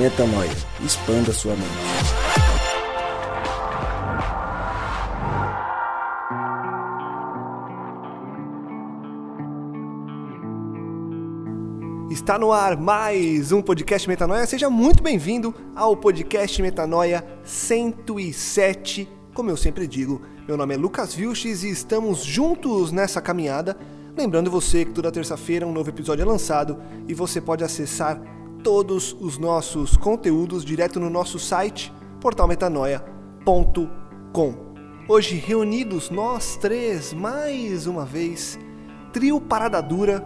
Metanoia. Expanda sua mente. Está no ar mais um podcast Metanoia. Seja muito bem-vindo ao podcast Metanoia 107. Como eu sempre digo, meu nome é Lucas Vilches e estamos juntos nessa caminhada. Lembrando você que toda terça-feira um novo episódio é lançado e você pode acessar todos os nossos conteúdos direto no nosso site portalmetanoia.com. Hoje reunidos nós três mais uma vez, trio Parada Dura,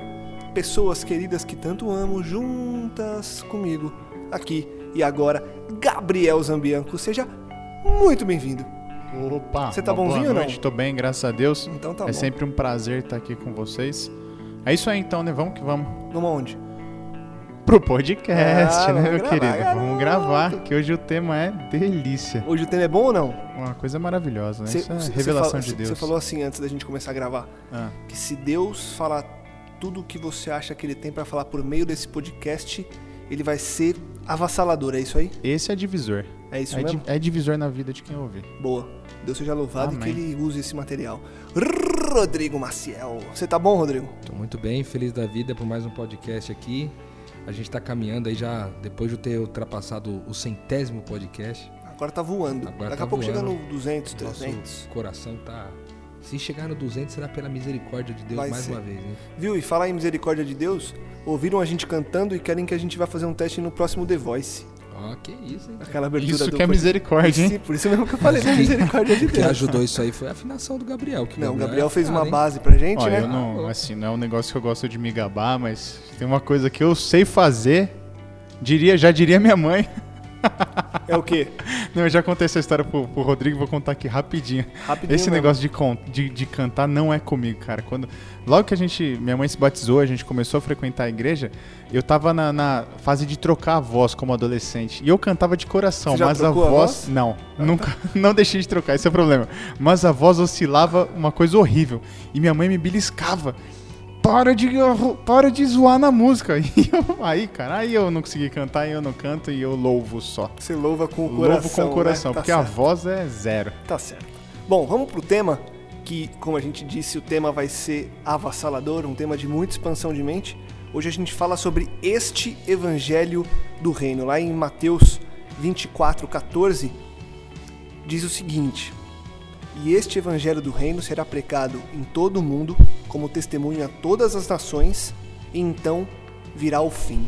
pessoas queridas que tanto amo juntas comigo aqui e agora, Gabriel Zambianco, seja muito bem-vindo. Opa! Você tá bonzinho boa ou não? noite, Tô bem, graças a Deus. Então tá é bom. sempre um prazer estar aqui com vocês. É isso aí então, né? Vamos que vamos. Vamos aonde? Pro podcast, Ah, né, meu gravar, querido? garoto. Vamos gravar, que hoje o tema é delícia. Hoje o tema é bom ou não? Uma coisa maravilhosa, né? Cê- isso é cê- cê revelação fala- de cê- Deus. Você falou assim antes da gente começar a gravar, Ah, que se Deus falar tudo o que você acha que ele tem pra falar por meio desse podcast, ele vai ser avassalador, é isso aí? esse é divisor. É isso É, mesmo? di- é divisor na vida de quem ouvir. Boa. Deus seja louvado e que Amém. ele use esse material. Rodrigo Maciel. Você tá bom, Rodrigo? Tô muito bem, feliz da vida por mais um podcast aqui. A gente tá caminhando aí já, depois de eu ter ultrapassado o centésimo podcast. Agora tá voando. Agora Daqui tá a pouco chega voando. no 200, Nosso 300. coração tá... Se chegar no 200 será pela misericórdia de Deus Vai mais ser. uma vez, né? Viu? E falar em misericórdia de Deus, ouviram a gente cantando e querem que a gente vá fazer um teste no próximo The Voice. Ó, que isso, hein? Aquela abertura Isso do que é misericórdia, hein? Sim, por isso mesmo que eu falei da misericórdia de O que Deus. ajudou isso aí foi a afinação do Gabriel. Que Não, o é Gabriel fez uma afinado, hein? base pra gente, Ó, né? eu não, assim, não é um negócio que eu gosto de me gabar, mas tem uma coisa que eu sei fazer, diria, já diria minha mãe. É o quê? Não, eu já contei essa história pro, pro Rodrigo, vou contar aqui rapidinho. Rapidinho Esse mesmo. negócio de, con- de, de cantar não é comigo, cara. Quando, logo que a gente, minha mãe se batizou, a gente começou a frequentar a igreja, eu tava na, na fase de trocar a voz como adolescente. E eu cantava de coração, mas a trocou a voz, voz? não, nunca, não deixei de trocar, esse é o problema. Mas a voz oscilava uma coisa horrível. E minha mãe me beliscava. Para de, para de zoar na música. E eu- aí, cara, aí eu não consegui cantar e eu não canto e eu louvo só. Você louva com o coração. Louvo com o coração, né? Tá porque a certo. voz é zero. Tá certo. Bom, vamos pro tema, que, como a gente disse, o tema vai ser avassalador, um tema de muita expansão de mente. Hoje a gente fala sobre este evangelho do reino. Lá em Mateus 24, 14, diz o seguinte: E este evangelho do reino será pregado em todo o mundo, como testemunho a todas as nações, e então virá o fim.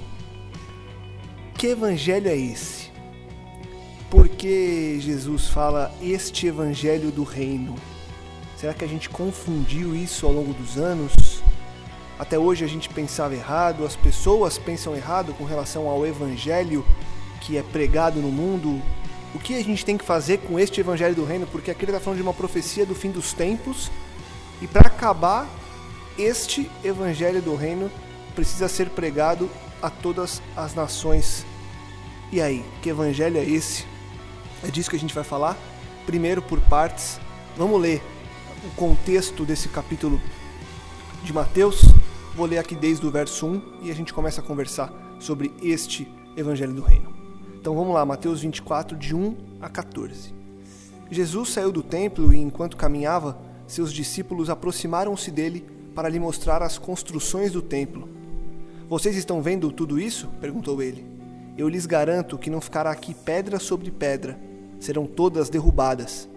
Que evangelho é esse? Por que Jesus fala este evangelho do reino? Será que a gente confundiu isso ao longo dos anos? Até hoje a gente pensava errado, as pessoas pensam errado com relação ao evangelho que é pregado no mundo. O que a gente tem que fazer com este evangelho do reino? Porque aqui ele está falando de uma profecia do fim dos tempos e para acabar, este evangelho do reino precisa ser pregado a todas as nações. E aí, que evangelho é esse? É disso que a gente vai falar. Primeiro por partes. Vamos ler o contexto desse capítulo de Mateus. Vou ler aqui desde o verso 1 e a gente começa a conversar sobre este evangelho do reino. Então vamos lá, Mateus 24, de 1 a 14. Jesus saiu do templo e, enquanto caminhava, seus discípulos aproximaram-se dele para lhe mostrar as construções do templo. Vocês estão vendo tudo isso? perguntou ele. Eu lhes garanto que não ficará aqui pedra sobre pedra, serão todas derrubadas.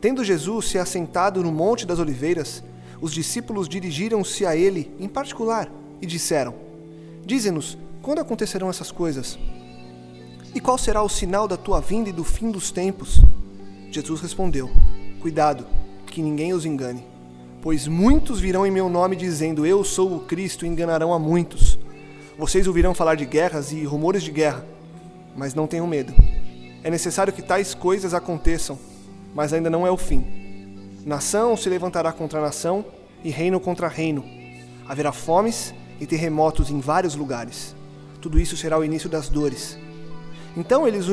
Tendo Jesus se assentado no Monte das Oliveiras, os discípulos dirigiram-se a ele em particular e disseram: Dize-nos, quando acontecerão essas coisas? E qual será o sinal da tua vinda e do fim dos tempos? Jesus respondeu: Cuidado, que ninguém os engane. Pois muitos virão em meu nome dizendo: Eu sou o Cristo, e enganarão a muitos. Vocês ouvirão falar de guerras e rumores de guerra, mas não tenham medo. É necessário que tais coisas aconteçam, mas ainda não é o fim. Nação se levantará contra nação e reino contra reino. Haverá fomes e terremotos em vários lugares. Tudo isso será o início das dores. Então eles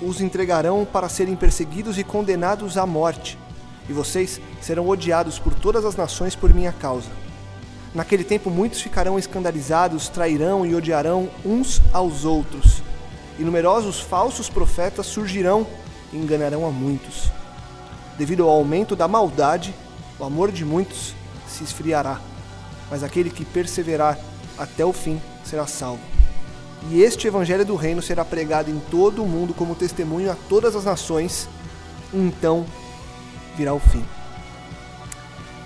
os entregarão para serem perseguidos e condenados à morte, e vocês serão odiados por todas as nações por minha causa. Naquele tempo muitos ficarão escandalizados, trairão e odiarão uns aos outros. e numerosos falsos profetas surgirão e enganarão a muitos. Devido ao aumento da maldade, o amor de muitos se esfriará, mas aquele que perseverar até o fim será salvo. E este evangelho do reino será pregado em todo o mundo como testemunho a todas as nações, então virá o fim.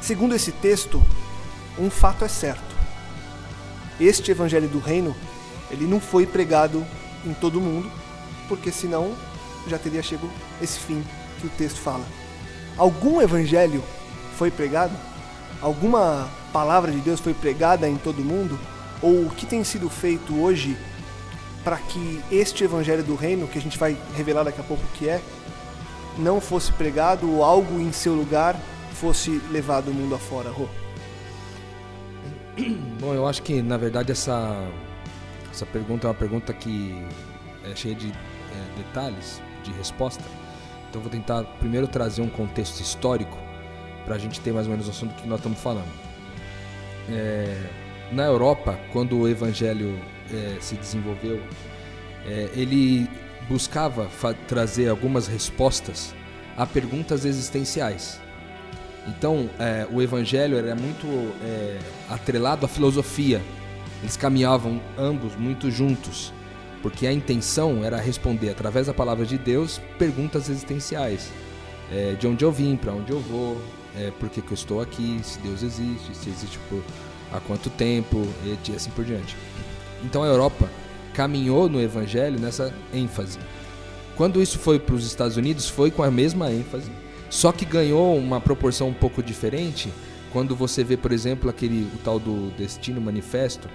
Segundo esse texto, um fato é certo. Este evangelho do reino, ele não foi pregado em todo o mundo, porque senão já teria chegado esse fim que o texto fala. Algum evangelho foi pregado? Alguma palavra de Deus foi pregada em todo o mundo? Ou o que tem sido feito hoje para que este evangelho do reino, que a gente vai revelar daqui a pouco o que é, não fosse pregado ou algo em seu lugar fosse levado o mundo afora, Rô? Bom, eu acho que na verdade essa, essa pergunta é uma pergunta que é cheia de é, detalhes, de resposta. Então vou tentar primeiro trazer um contexto histórico para a gente ter mais ou menos noção do que nós estamos falando. É, na Europa, quando o Evangelho é, se desenvolveu, é, ele buscava trazer algumas respostas a perguntas existenciais. Então, é, o Evangelho era muito é, atrelado à filosofia. Eles caminhavam ambos muito juntos, porque a intenção era responder através da palavra de Deus perguntas existenciais: é, de onde eu vim, para onde eu vou, é, por que, que eu estou aqui, se Deus existe, se existe por há quanto tempo, e assim por diante. Então a Europa caminhou no Evangelho nessa ênfase. Quando isso foi para os Estados Unidos, foi com a mesma ênfase, só que ganhou uma proporção um pouco diferente quando você vê, por exemplo, aquele o tal do Destino Manifesto,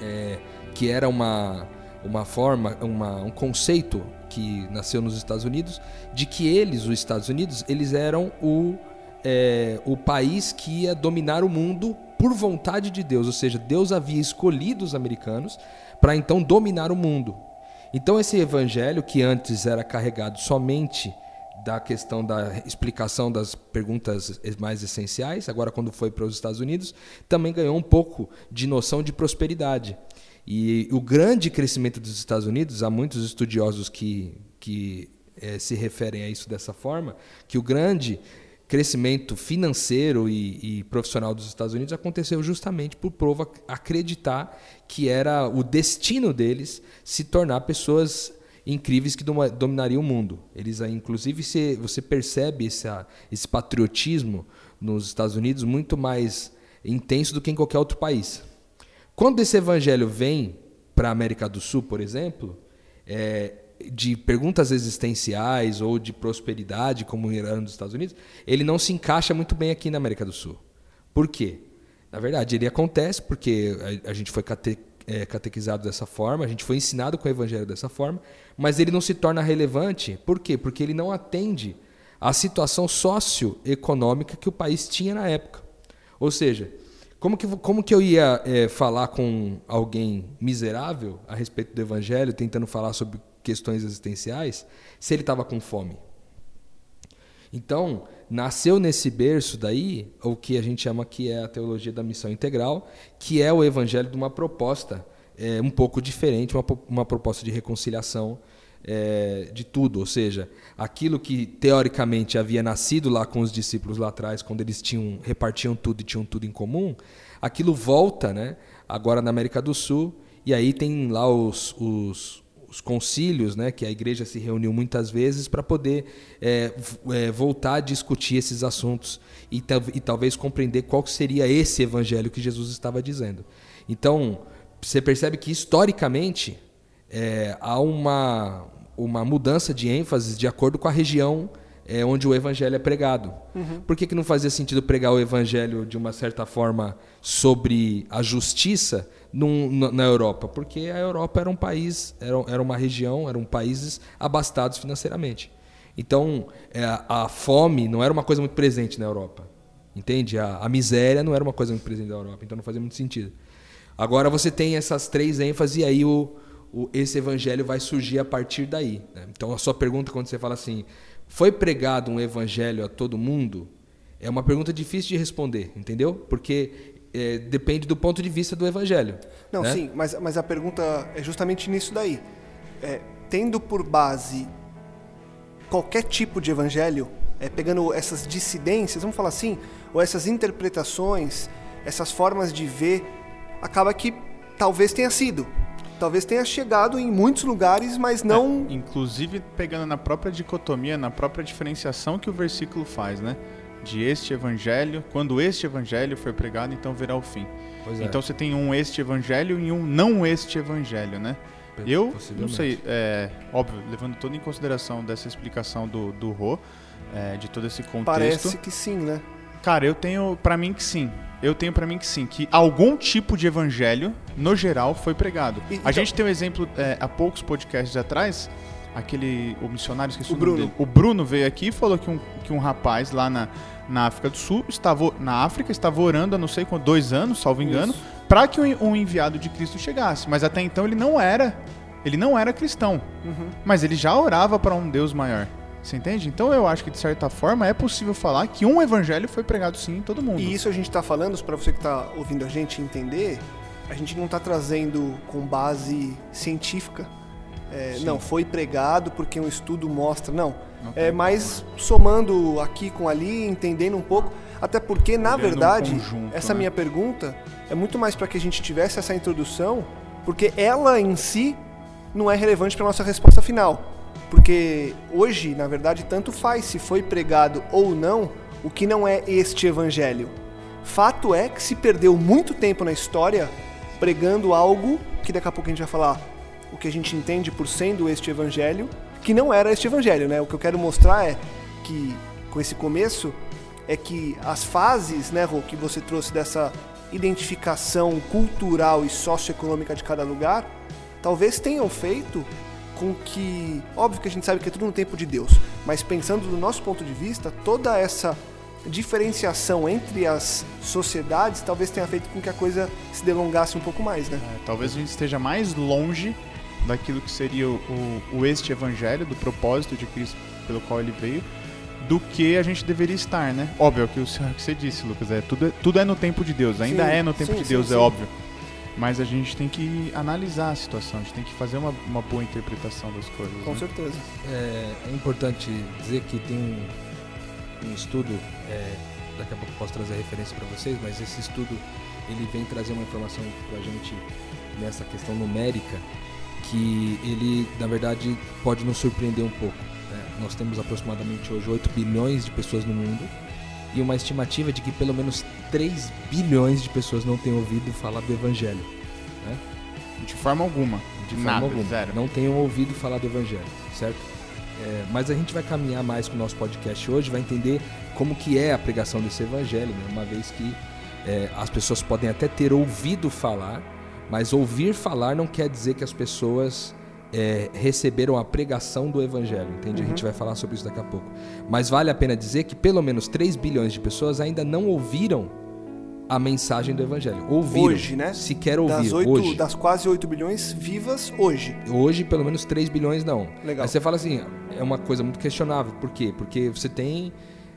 é, que era uma, uma forma, uma, um conceito que nasceu nos Estados Unidos, de que eles, os Estados Unidos, eles eram o, é, o país que ia dominar o mundo por vontade de Deus, ou seja, Deus havia escolhido os americanos para então dominar o mundo. Então esse evangelho que antes era carregado somente da questão da explicação das perguntas mais essenciais, agora quando foi para os Estados Unidos, também ganhou um pouco de noção de prosperidade. E o grande crescimento dos Estados Unidos, há muitos estudiosos que, que é, se referem a isso dessa forma, que o grande crescimento financeiro e, e, profissional dos Estados Unidos aconteceu justamente por prova acreditar que era o destino deles se tornar pessoas incríveis que dominariam o mundo. Eles, inclusive, se, você percebe essa, esse patriotismo nos Estados Unidos muito mais intenso do que em qualquer outro país. Quando esse evangelho vem para a América do Sul, por exemplo, é, de perguntas existenciais ou de prosperidade, como era nos Estados Unidos, ele não se encaixa muito bem aqui na América do Sul. Por quê? Na verdade, ele acontece porque a, a gente foi cate, é, catequizado dessa forma, a gente foi ensinado com o evangelho dessa forma, mas ele não se torna relevante. Por quê? Porque ele não atende à situação socioeconômica que o país tinha na época. Ou seja, como que, como que eu ia é, falar com alguém miserável a respeito do evangelho, tentando falar sobre questões existenciais, se ele estava com fome. Então, nasceu nesse berço daí o que a gente chama que é a teologia da missão integral, que é o evangelho de uma proposta é, um pouco diferente, uma, uma proposta de reconciliação é, de tudo, ou seja, aquilo que teoricamente havia nascido lá com os discípulos lá atrás, quando eles tinham repartiam tudo e tinham tudo em comum, aquilo volta, né? Agora na América do Sul e aí tem lá os, os os concílios, né, que a igreja se reuniu muitas vezes para poder é, é, voltar a discutir esses assuntos e, e, talvez compreender qual seria esse evangelho que Jesus estava dizendo. Então, você percebe que historicamente é, há uma, uma mudança de ênfase de acordo com a região é, onde o evangelho é pregado. Uhum. Por que, que não fazia sentido pregar o evangelho de uma certa forma sobre a justiça num, na Europa? Porque a Europa era um país, era, era uma região, eram países abastados financeiramente. Então, é, a fome não era uma coisa muito presente na Europa. Entende? A, a, miséria não era uma coisa muito presente na Europa, então não fazia muito sentido. Agora você tem essas três ênfases e aí o, o, esse evangelho vai surgir a partir daí. Né? Então a sua pergunta quando você fala assim, foi pregado um evangelho a todo mundo? É uma pergunta difícil de responder, entendeu? Porque é, depende do ponto de vista do evangelho. Não, né? sim, mas, mas a pergunta é justamente nisso daí. é, tendo por base qualquer tipo de evangelho, é, pegando essas dissidências, vamos falar assim, ou essas interpretações, essas formas de ver, acaba que talvez tenha sido. Talvez tenha chegado em muitos lugares, mas não. É, inclusive pegando na própria dicotomia, na própria diferenciação que o versículo faz, né? De este evangelho, quando este evangelho foi pregado, então virá o fim. Pois é. Então você tem um este evangelho e um não este evangelho, né? Eu não sei, é, óbvio, levando toda em consideração dessa explicação do, do Rô, é, de todo esse contexto. Parece que sim, né? Cara, eu tenho pra mim que sim. Eu tenho pra mim que sim, que algum tipo de evangelho, no geral, foi pregado. E- a então- gente tem um exemplo é, há poucos podcasts atrás, aquele o missionário esqueci O o, nome Bruno. dele. O Bruno veio aqui e falou que um, que um rapaz lá na, na África do Sul estava na África estava orando há não sei quanto dois anos, salvo engano, para que um, um enviado de Cristo chegasse. Mas até então ele não era, ele não era cristão. Uhum. Mas ele já orava para um Deus maior. Você entende? Então eu acho que de certa forma é possível falar que um evangelho foi pregado sim em todo mundo. E isso a gente está falando, para você que está ouvindo a gente entender, a gente não está trazendo com base científica. É, não, foi pregado porque um estudo mostra. Não. Não É tem mais somando aqui com ali, entendendo um pouco. Até porque, na Olhando um verdade, conjunto, essa né? minha pergunta é muito mais para que a gente tivesse essa introdução, porque ela em si não é relevante para nossa resposta final. Porque hoje, na verdade, tanto faz se foi pregado ou não o que não é este evangelho. Fato é que se perdeu muito tempo na história pregando algo que daqui a pouco a gente vai falar o que a gente entende por sendo este evangelho, que não era este evangelho, né? O que eu quero mostrar é que com esse começo é que as fases, né, que você trouxe dessa identificação cultural e socioeconômica de cada lugar, talvez tenham feito com que, óbvio que a gente sabe que é tudo no tempo de Deus, mas pensando do nosso ponto de vista, toda essa diferenciação entre as sociedades talvez tenha feito com que a coisa se delongasse um pouco mais, né? É, talvez a gente esteja mais longe daquilo que seria o, o- o este evangelho, do propósito de Cristo pelo qual ele veio, do que a gente deveria estar, né? Óbvio, é o que o que você disse, Lucas, é tudo, é tudo é no tempo de Deus, ainda Sim, é no tempo sim, de Deus, sim. é óbvio. Mas a gente tem que analisar a situação, a gente tem que fazer uma, uma boa interpretação das coisas. Com né? certeza. É, é importante dizer que tem um, um estudo, é, daqui a pouco eu posso trazer a referência para vocês, mas esse estudo ele vem trazer uma informação para a gente nessa questão numérica que ele, na verdade, pode nos surpreender um pouco. né? Nós temos aproximadamente hoje 8 bilhões de pessoas no mundo e uma estimativa de que pelo menos 3 bilhões de pessoas não têm ouvido falar do Evangelho. De forma alguma. De, forma nada, alguma. zero. Não tenham ouvido falar do Evangelho, certo? É, mas a gente vai caminhar mais com o nosso podcast hoje, vai entender como que é a pregação desse Evangelho, né? uma vez que é, as pessoas podem até ter ouvido falar, mas ouvir falar não quer dizer que as pessoas é, receberam a pregação do Evangelho, entende? A gente vai falar sobre isso daqui a pouco. Mas vale a pena dizer que pelo menos 3 bilhões de pessoas ainda não ouviram a mensagem do Evangelho. Ouviram, Hoje, né? sequer ouvir, Das, oito, hoje. das quase 8 bilhões vivas hoje. Hoje, pelo menos 3 bilhões não. Legal. Aí você fala assim, é uma coisa muito questionável. Por quê? Porque você tem.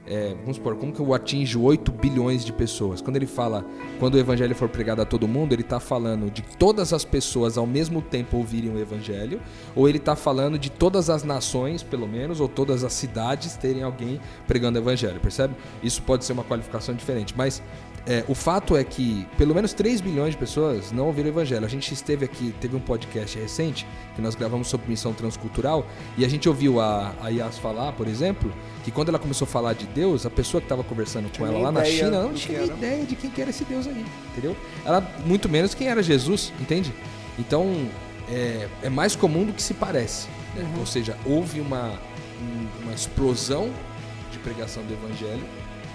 É, vamos supor, como que eu atinjo 8 bilhões de pessoas? Quando ele fala, quando o evangelho for pregado a todo mundo, ele está falando de todas as pessoas ao mesmo tempo ouvirem o evangelho, ou ele está falando de todas as nações, pelo menos, ou todas as cidades terem alguém pregando o evangelho, percebe? Isso pode ser uma qualificação diferente, mas é, o fato é que pelo menos 3 bilhões de pessoas não ouviram o evangelho. A gente esteve aqui, teve um podcast recente que nós gravamos sobre missão transcultural e a gente ouviu a, a Yas falar, por exemplo, que quando ela começou a falar de Deus, a pessoa que estava conversando com ela lá na China não tinha ideia de quem que era esse Deus aí, entendeu? Ela, muito menos quem era Jesus, entende? Então, é, é mais comum do que se parece. né? Uhum. Ou seja, houve uma, um- uma explosão de pregação do evangelho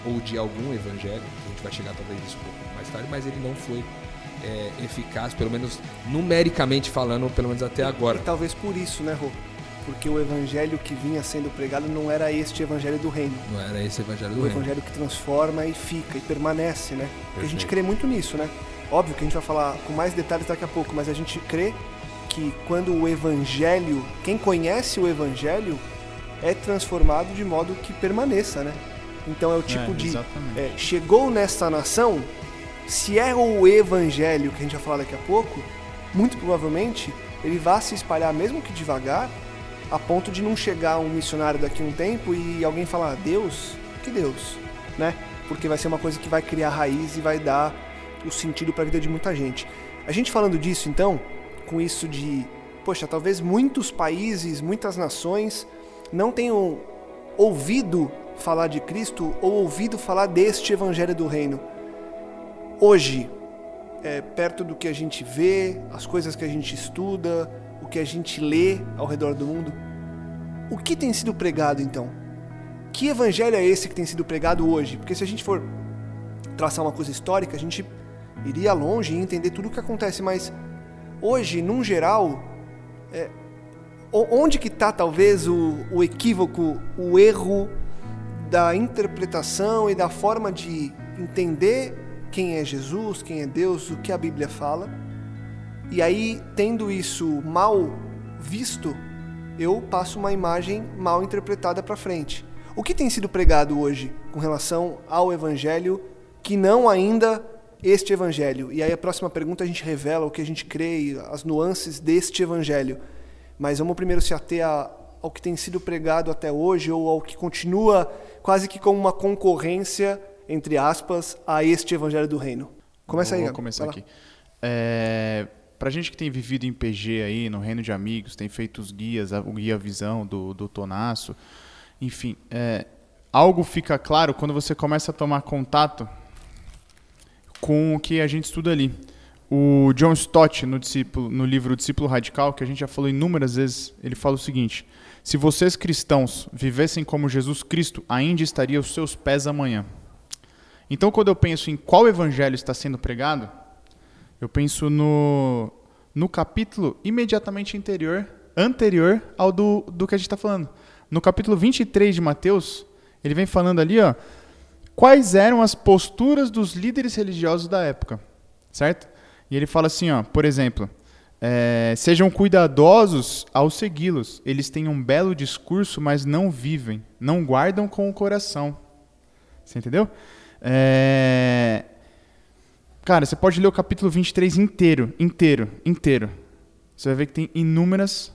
ou de algum evangelho, vai chegar talvez nisso um pouco mais tarde, mas ele não foi é, eficaz, pelo menos numericamente falando, pelo menos até agora. E talvez por isso, né, Rô? Porque o evangelho que vinha sendo pregado não era este evangelho do reino. Não era esse evangelho do O reino. evangelho que transforma e fica e permanece, né? Porque a gente crê muito nisso, né? Óbvio que a gente vai falar com mais detalhes daqui a pouco, mas a gente crê que quando o evangelho, quem conhece o evangelho, é transformado de modo que permaneça, né? Então é o tipo É, de é, chegou nesta nação, se é o evangelho que a gente vai falar daqui a pouco, muito provavelmente ele vá se espalhar, mesmo que devagar, a ponto de não chegar um missionário daqui a um tempo e alguém falar, Deus? Que Deus? Né? Porque vai ser uma coisa que vai criar raiz e vai dar o sentido para a vida de muita gente. A gente falando disso, então, com isso de, poxa, talvez muitos países, muitas nações não tenham ouvido falar de Cristo ou ouvido falar deste Evangelho do Reino. Hoje, é, perto do que a gente vê, as coisas que a gente estuda, o que a gente lê ao redor do mundo, o que tem sido pregado então? Que evangelho é esse que tem sido pregado hoje? Porque se a gente for traçar uma coisa histórica, a gente iria longe e entender tudo o que acontece, mas hoje, num geral, é, onde que está talvez o, o equívoco, o erro da interpretação e da forma de entender quem é Jesus, quem é Deus, o que a Bíblia fala. E aí, tendo isso mal visto, eu passo uma imagem mal interpretada para frente. O que tem sido pregado hoje com relação ao evangelho que não ainda este evangelho? E aí a próxima pergunta a gente revela o que a gente crê, as nuances deste evangelho. Mas vamos primeiro se ater a, ao que tem sido pregado até hoje ou ao que continua quase que como uma concorrência, entre aspas, a este evangelho do reino. Começa Vou aí, Vou começar aqui. É, pra gente que tem vivido em PG aí, no Reino de Amigos, tem feito os guias, a- o guia Visão do, do Tonasso, enfim, é, algo fica claro quando você começa a tomar contato com o que a gente estuda ali. O John Stott, no, discípulo, no livro Discípulo Radical, que a gente já falou inúmeras vezes, ele fala o seguinte: Se vocês cristãos vivessem como Jesus Cristo, ainda estaria aos seus pés amanhã. Então, quando eu penso em qual evangelho está sendo pregado, eu penso no, no capítulo imediatamente anterior, anterior ao do, do que a gente está falando. No capítulo 23 de Mateus, ele vem falando ali, ó, quais eram as posturas dos líderes religiosos da época, certo? E ele fala assim, ó, por exemplo, é, sejam cuidadosos ao segui-los. Eles têm um belo discurso, mas não vivem, não guardam com o coração. Você entendeu? É, Cara, você pode ler o capítulo 23 inteiro, inteiro, inteiro. Você vai ver que tem inúmeras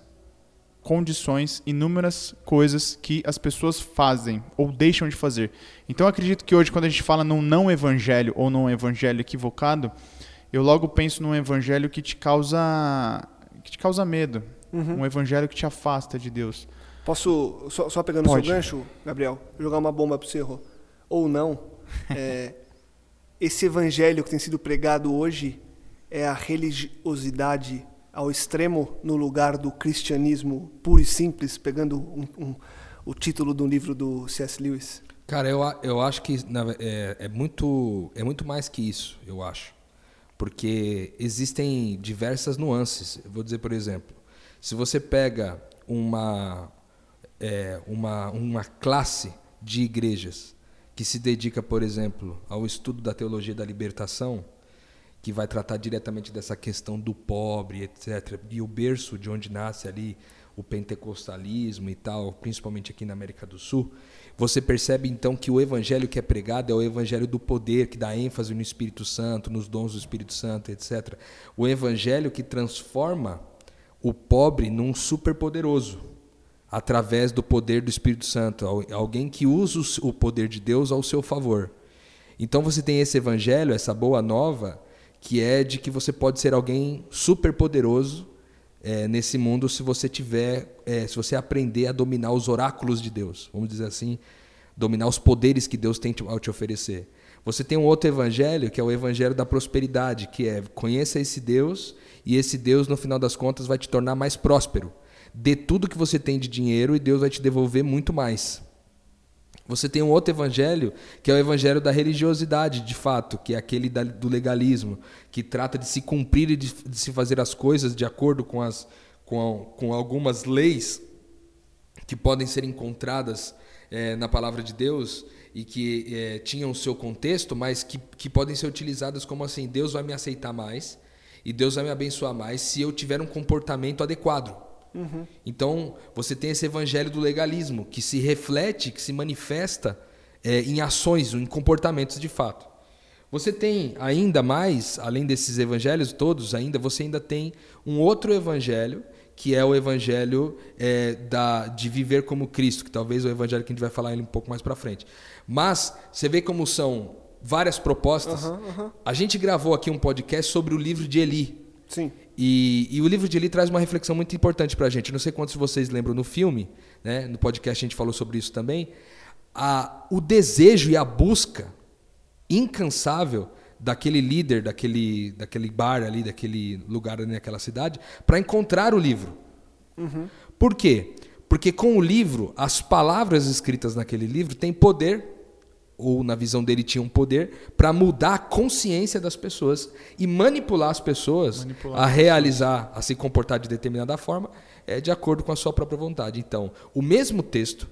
condições, inúmeras coisas que as pessoas fazem ou deixam de fazer. Então acredito que hoje, quando a gente fala num não evangelho ou num evangelho equivocado, eu logo penso num evangelho que te causa que te causa medo, um evangelho que te afasta de Deus. Posso, só, só pegando o Pode. seu gancho, Gabriel, jogar uma bomba pro Cerro? Ou não? É, esse evangelho que tem sido pregado hoje é a religiosidade ao extremo no lugar do cristianismo puro e simples, pegando um- um- o título do livro do C.S. Lewis. Cara, eu, eu acho que na é, é muito, é muito mais que isso, eu acho. Porque existem diversas nuances. Eu vou dizer, por exemplo, se você pega uma, é, uma, uma classe de igrejas que se dedica, por exemplo, ao estudo da teologia da libertação, que vai tratar diretamente dessa questão do pobre, etc. E o berço de onde nasce ali o pentecostalismo e tal, principalmente aqui na América do Sul, você percebe então que o evangelho que é pregado é o evangelho do poder, que dá ênfase no Espírito Santo, nos dons do Espírito Santo, etc. O evangelho que transforma o pobre num superpoderoso através do poder do Espírito Santo, al- alguém que usa o poder de Deus ao seu favor. Então você tem esse evangelho, essa boa nova, que é de que você pode ser alguém super eh, nesse mundo se você tiver, eh, se você aprender a dominar os oráculos de Deus, vamos dizer assim, dominar os poderes que Deus tem te- ao te oferecer. Você tem um outro evangelho que é o evangelho da prosperidade, que é conheça esse Deus e esse Deus no final das contas vai te tornar mais próspero. Dê tudo que você tem de dinheiro e Deus vai te devolver muito mais. Você tem um outro evangelho, que é o evangelho da religiosidade, de fato, que é aquele da- do legalismo, que trata de se cumprir e de, de se fazer as coisas de acordo com, as, com, com algumas leis que podem ser encontradas eh, na palavra de Deus e que eh, tinham o seu contexto, mas que, que podem ser utilizadas como assim: Deus vai me aceitar mais e Deus vai me abençoar mais se eu tiver um comportamento adequado. Então, você tem esse evangelho do legalismo, que se reflete, que se manifesta eh, em ações, em comportamentos de fato. Você tem ainda mais, além desses evangelhos todos, ainda você ainda tem um outro evangelho que é o evangelho é, da, de viver como Cristo, que talvez é o evangelho que a gente vai falar ele um pouco mais para frente. Mas você vê como são várias propostas. Aham, aham. A gente gravou aqui um podcast sobre o livro de Eli. Sim. E, e o livro de Eli traz uma reflexão muito importante para a gente. Não sei quantos de vocês lembram no filme, né? no podcast a gente falou sobre isso também. A, o desejo e a busca incansável daquele líder, daquele, daquele bar ali, daquele lugar ali naquela cidade, para encontrar o livro. Por quê? Porque com o livro, as palavras escritas naquele livro têm poder, ou na visão dele tinham poder, para mudar a consciência das pessoas e manipular as pessoas Manipular a realizar, a se comportar de determinada forma, é, de acordo com a sua própria vontade. Então, o mesmo texto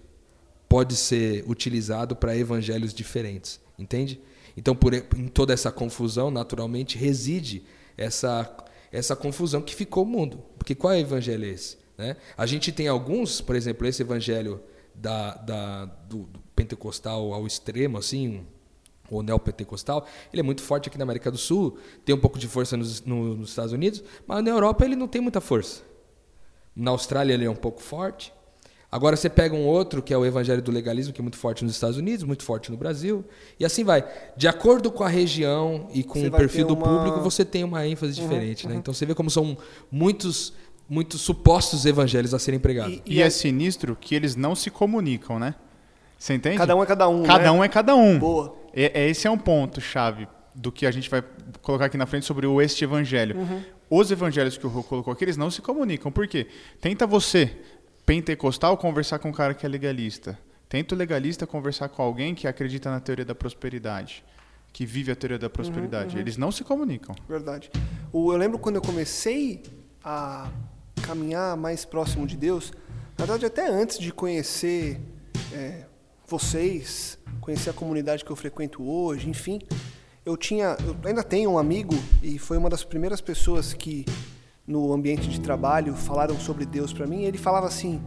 pode ser utilizado para evangelhos diferentes, entende? Então, por, em toda essa confusão, naturalmente, reside essa, essa confusão que ficou o mundo. Porque qual evangelho é esse? né? A gente tem alguns, por exemplo, esse evangelho da, da- do, do pentecostal ao extremo, assim, o neopentecostal, ele é muito forte aqui na América do Sul, tem um pouco de força nos, no- nos Estados Unidos, mas na Europa ele não tem muita força. Na Austrália ele é um pouco forte. Agora você pega um outro, que é o evangelho do legalismo, que é muito forte nos Estados Unidos, muito forte no Brasil, e assim vai. De acordo com a região e com Você o perfil do uma- Uhum, público, você tem uma ênfase diferente. Né? Então você vê como são muitos, muitos supostos evangelhos a serem pregados. E, E é sinistro que eles não se comunicam, né? Você entende? cada um é cada um. Cada né? um é cada um. Boa. É, é- esse é um ponto chave do que a gente vai colocar aqui na frente sobre o este evangelho. Uhum. Os evangelhos que o Rô colocou aqui, eles não se comunicam. Por quê? Tenta você, pentecostal, conversar com um cara que é legalista. Tenta o legalista conversar com alguém que acredita na teoria da prosperidade, que vive a teoria da prosperidade. Uhum, Eles não se comunicam. Verdade. O, eu lembro quando eu comecei a caminhar mais próximo de Deus, na verdade até antes de conhecer é, vocês, conhecer a comunidade que eu frequento hoje, enfim, eu tinha, eu ainda tenho um amigo e foi uma das primeiras pessoas que no ambiente de trabalho falaram sobre Deus para mim. Ele falava assim: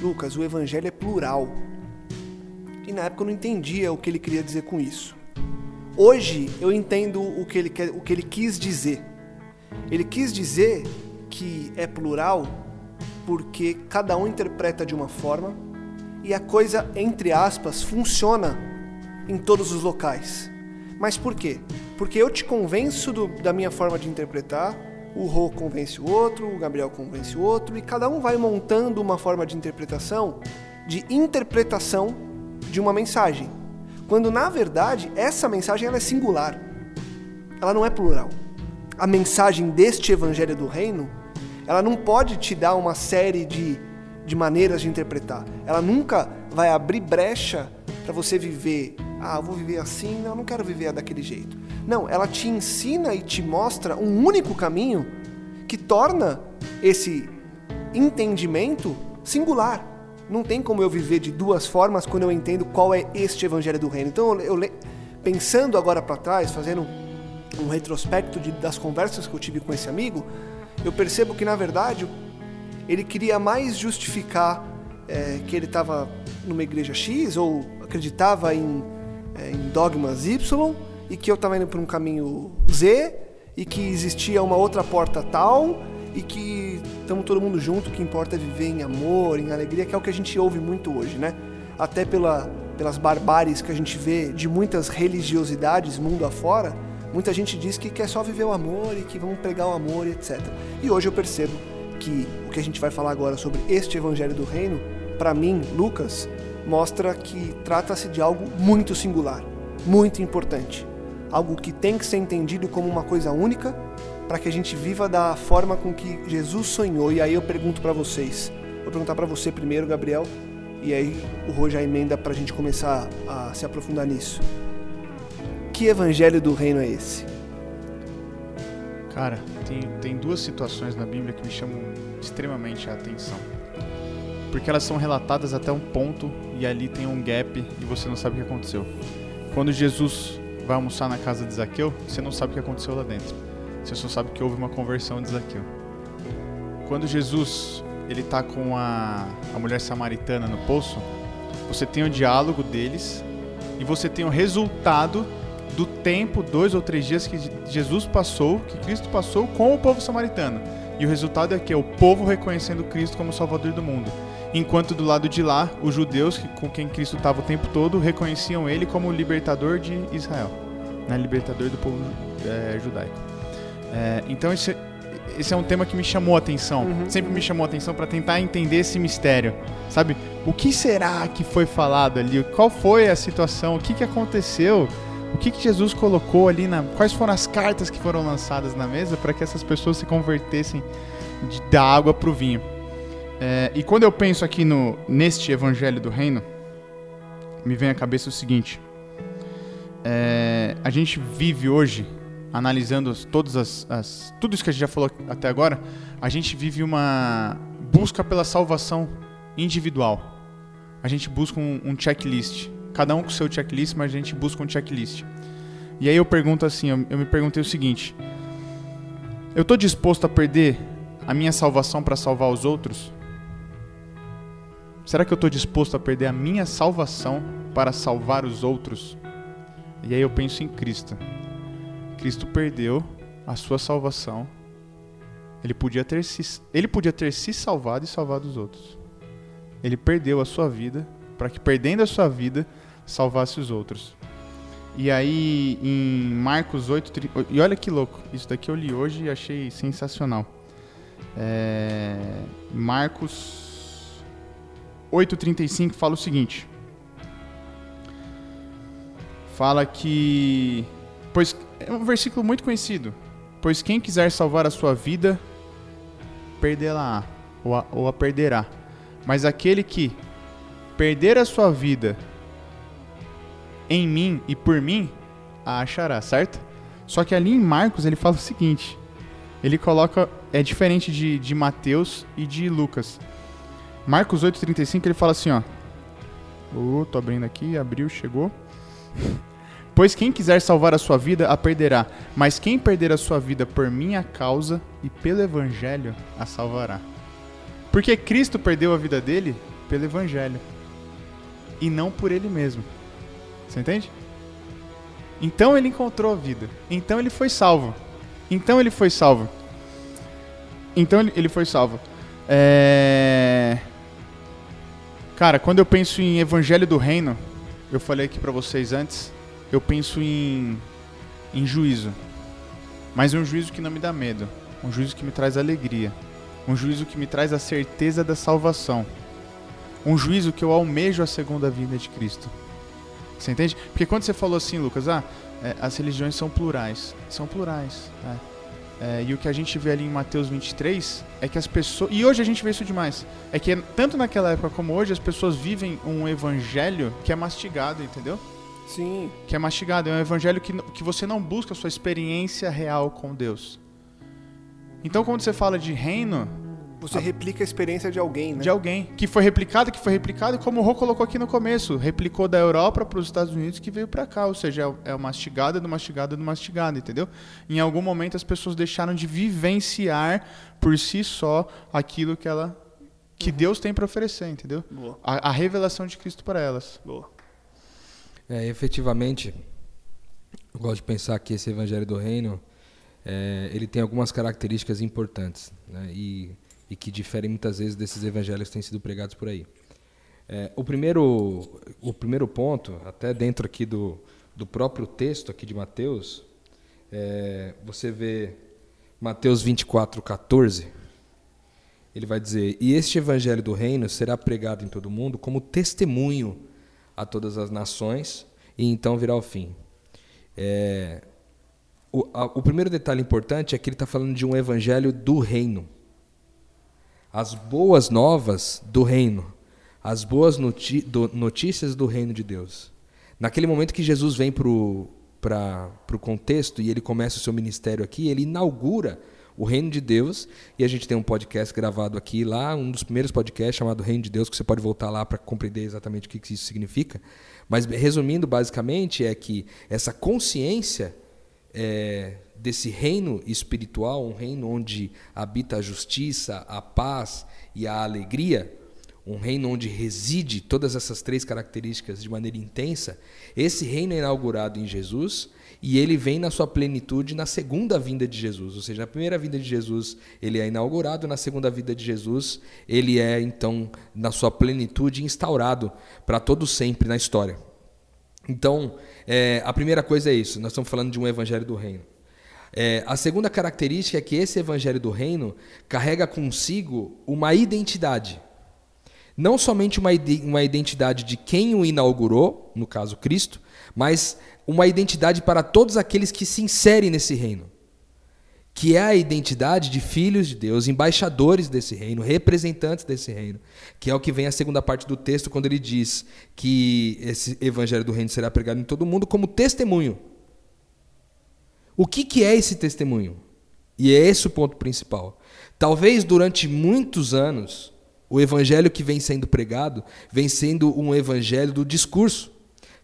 Lucas, o evangelho é plural. E na época eu não entendia o que ele queria dizer com isso. Hoje eu entendo o que ele, quer, o que ele quis dizer. Ele quis dizer que é plural porque cada um interpreta de uma forma e a coisa, entre aspas, funciona em todos os locais. Mas por quê? Porque eu te convenço do- da minha forma de interpretar, o Rô convence o outro, o Gabriel convence o outro, e cada um vai montando uma forma de interpretação, de interpretação de uma mensagem. Quando na verdade essa mensagem ela é singular. Ela não é plural. A mensagem deste evangelho do reino, ela não pode te dar uma série de, de maneiras de interpretar. Ela nunca vai abrir brecha para você viver. Ah, vou viver assim, não, não quero viver daquele jeito. Não, ela te ensina e te mostra um único caminho que torna esse entendimento singular. Não tem como eu viver de duas formas quando eu entendo qual é este evangelho do reino. Então, eu, pensando agora para trás, fazendo um retrospecto de- das conversas que eu tive com esse amigo, eu percebo que na verdade ele queria mais justificar eh, que ele estava numa igreja X ou acreditava em, eh, em dogmas Y e que eu estava indo por um caminho Z e que existia uma outra porta tal e que estamos todo mundo junto, que importa é viver em amor, em alegria, que é o que a gente ouve muito hoje, né? Até pela, pelas barbáries que a gente vê de muitas religiosidades mundo afora, muita gente diz que quer só viver o amor e que vamos pregar o amor etc. E hoje eu percebo que o que a gente vai falar agora sobre este evangelho do reino, para mim, Lucas, mostra que trata-se de algo muito singular, muito importante. Algo que tem que ser entendido como uma coisa única para que a gente viva da forma com que Jesus sonhou. E aí eu pergunto para vocês. Vou perguntar para você primeiro, Gabriel, e aí o Rô já emenda para a gente começar a se aprofundar nisso. Que evangelho do reino é esse? Cara, tem, tem duas situações na Bíblia que me chamam extremamente a atenção. Porque elas são relatadas até um ponto e ali tem um gap e você não sabe o que aconteceu. Quando Jesus vai almoçar na casa de Zaqueu, você não sabe o que aconteceu lá dentro. Você só sabe que houve uma conversão de Zaqueu. Quando Jesus ele tá com a, a mulher samaritana no poço, você tem o diálogo deles e você tem o resultado do tempo, dois ou três dias que Jesus passou, que Cristo passou com o povo samaritano. E o resultado é que é o povo reconhecendo Cristo como Salvador do mundo. Enquanto do lado de lá, os judeus, com quem Cristo estava o tempo todo, reconheciam ele como libertador de Israel, né? libertador do povo é, judaico. É, então esse, esse é um tema que me chamou a atenção, Uhum. sempre me chamou a atenção para tentar entender esse mistério, sabe? O que será que foi falado ali? Qual foi a situação? O que, que aconteceu? O que, que Jesus colocou ali na. Quais foram as cartas que foram lançadas na mesa para que essas pessoas se convertessem de- da água para o vinho? É, e quando eu penso aqui no, neste Evangelho do Reino, me vem à cabeça o seguinte: é, a gente vive hoje, analisando as- todas as, as- tudo isso que a gente já falou até agora, a gente vive uma busca pela salvação individual. A gente busca um, um checklist, cada um com seu checklist, mas a gente busca um checklist. E aí eu pergunto assim, eu, eu me perguntei o seguinte: eu estou disposto a perder a minha salvação para salvar os outros? Será que eu estou disposto a perder a minha salvação para salvar os outros? E aí eu penso em Cristo. Cristo perdeu a sua salvação. Ele podia ter se, ele podia ter se salvado e salvado os outros. Ele perdeu a sua vida para que perdendo a sua vida salvasse os outros. E aí em Marcos 8, tri- e olha que louco, isso daqui eu li hoje e achei sensacional. É, Marcos 8:35 fala o seguinte: Fala que pois é um versículo muito conhecido. Pois quem quiser salvar a sua vida perdê-la ou ou a perderá. Mas aquele que perder a sua vida em mim e por mim, a achará, certo? Só que ali em Marcos ele fala o seguinte: ele coloca, é diferente de, de Mateus e de Lucas. Marcos 8,35 ele fala assim: ó. Oh, tô abrindo aqui, abriu, chegou. Pois quem quiser salvar a sua vida, a perderá. Mas quem perder a sua vida por minha causa e pelo evangelho, a salvará. Porque Cristo perdeu a vida dele pelo evangelho. E não por ele mesmo. Você entende? Então ele encontrou a vida. Então ele foi salvo. Então ele foi salvo. Então ele, foi salvo. É... Cara, quando eu penso em Evangelho do Reino, eu falei aqui pra vocês antes, eu penso em, em juízo. Mas um juízo que não me dá medo. Um juízo que me traz alegria. Um juízo que me traz a certeza da salvação. Um juízo que eu almejo a segunda vinda de Cristo. Você entende? Porque quando você falou assim, Lucas, ah, é, as religiões são plurais. São plurais. né? É, e o que a gente vê ali em Mateus 23 é que as pessoas. E hoje a gente vê isso demais. É que tanto naquela época como hoje as pessoas vivem um evangelho que é mastigado, entendeu? Sim. Que é mastigado. É um evangelho que, que você não busca a sua experiência real com Deus. Então quando você fala de reino, Você replica a experiência de alguém, né? de alguém que foi replicado, que foi replicado, como o Rô colocou aqui no começo, replicou da Europa para os Estados Unidos que veio para cá, ou seja, é o- é o mastigado do mastigado do mastigado, entendeu? Em algum momento as pessoas deixaram de vivenciar por si só aquilo que ela que Deus tem para oferecer, entendeu? Boa, A, a revelação de Cristo para elas. boa. É, efetivamente, eu gosto de pensar que esse Evangelho do Reino, é, ele tem algumas características importantes, né, e, e que diferem muitas vezes desses evangelhos que têm sido pregados por aí. É, o, primeiro, o primeiro ponto, até dentro aqui do, do próprio texto aqui de Mateus, é, você vê Mateus 24, 14, ele vai dizer: E este evangelho do reino será pregado em todo o mundo como testemunho a todas as nações, e então virá o fim. É, o, a- o primeiro detalhe importante é que ele está falando de um evangelho do reino. As boas novas do reino. As boas notícias do reino de Deus. Naquele momento que Jesus vem para o contexto e ele começa o seu ministério aqui, ele inaugura o reino de Deus. E a gente tem um podcast gravado aqui, lá, um dos primeiros podcasts chamado Reino de Deus, que você pode voltar lá para compreender exatamente o que que isso significa. Mas, resumindo, basicamente, é que essa consciência é, desse reino espiritual, um reino onde habita a justiça, a paz e a alegria, um reino onde reside todas essas três características de maneira intensa, esse reino é inaugurado em Jesus e ele vem na sua plenitude na segunda vinda de Jesus. Ou seja, na primeira vinda de Jesus ele é inaugurado, na segunda vinda de Jesus ele é então na sua plenitude instaurado para todo sempre na história. Então, é, a primeira coisa é isso. Nós estamos falando de um evangelho do reino. É, a segunda característica é que esse evangelho do reino carrega consigo uma identidade. Não somente uma, uma identidade de quem o inaugurou, no caso Cristo, mas uma identidade para todos aqueles que se inserem nesse reino. Que é a identidade de filhos de Deus, embaixadores desse reino, representantes desse reino. Que é o que vem a segunda parte do texto, quando ele diz que esse evangelho do reino será pregado em todo mundo como testemunho. O que, que é esse testemunho? E é esse o ponto principal. Talvez durante muitos anos, o evangelho que vem sendo pregado vem sendo um evangelho do discurso,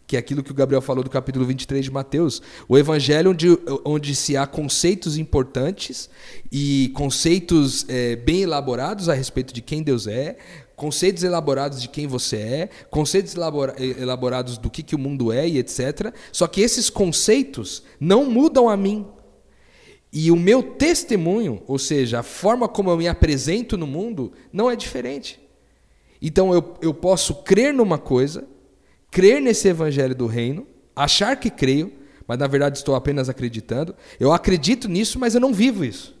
que é aquilo que o Gabriel falou do capítulo 23 de Mateus. O evangelho onde, onde se há conceitos importantes e conceitos é, bem elaborados a respeito de quem Deus é, conceitos elaborados de quem você é, conceitos elabora elaborados do que, que o mundo é e etc. Só que esses conceitos não mudam a mim. E o meu testemunho, ou seja, a forma como eu me apresento no mundo, não é diferente. Então eu, eu posso crer numa coisa, crer nesse evangelho do reino, achar que creio, mas na verdade estou apenas acreditando. Eu acredito nisso, mas eu não vivo isso.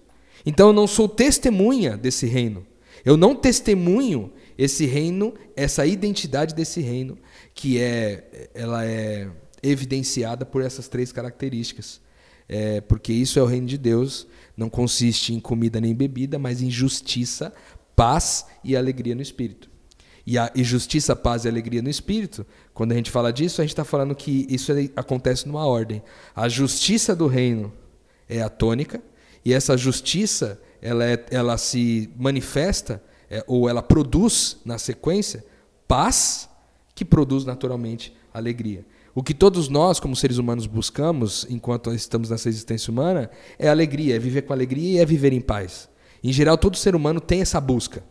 Então eu não sou testemunha desse reino. Eu não testemunho esse reino, essa identidade desse reino, que é ela é evidenciada por essas três características é, porque isso é o reino de Deus, não consiste em comida nem bebida, mas em justiça, paz e alegria no Espírito. E a e justiça, paz e alegria no Espírito, quando a gente fala disso, a gente está falando que isso acontece numa ordem. A justiça do reino é a tônica, e essa justiça ela, é, ela se manifesta, é, ou ela produz na sequência, paz, que produz naturalmente alegria. O que todos nós, como seres humanos, buscamos enquanto estamos nessa existência humana é alegria, é viver com alegria e é viver em paz. Em geral, todo ser humano tem essa busca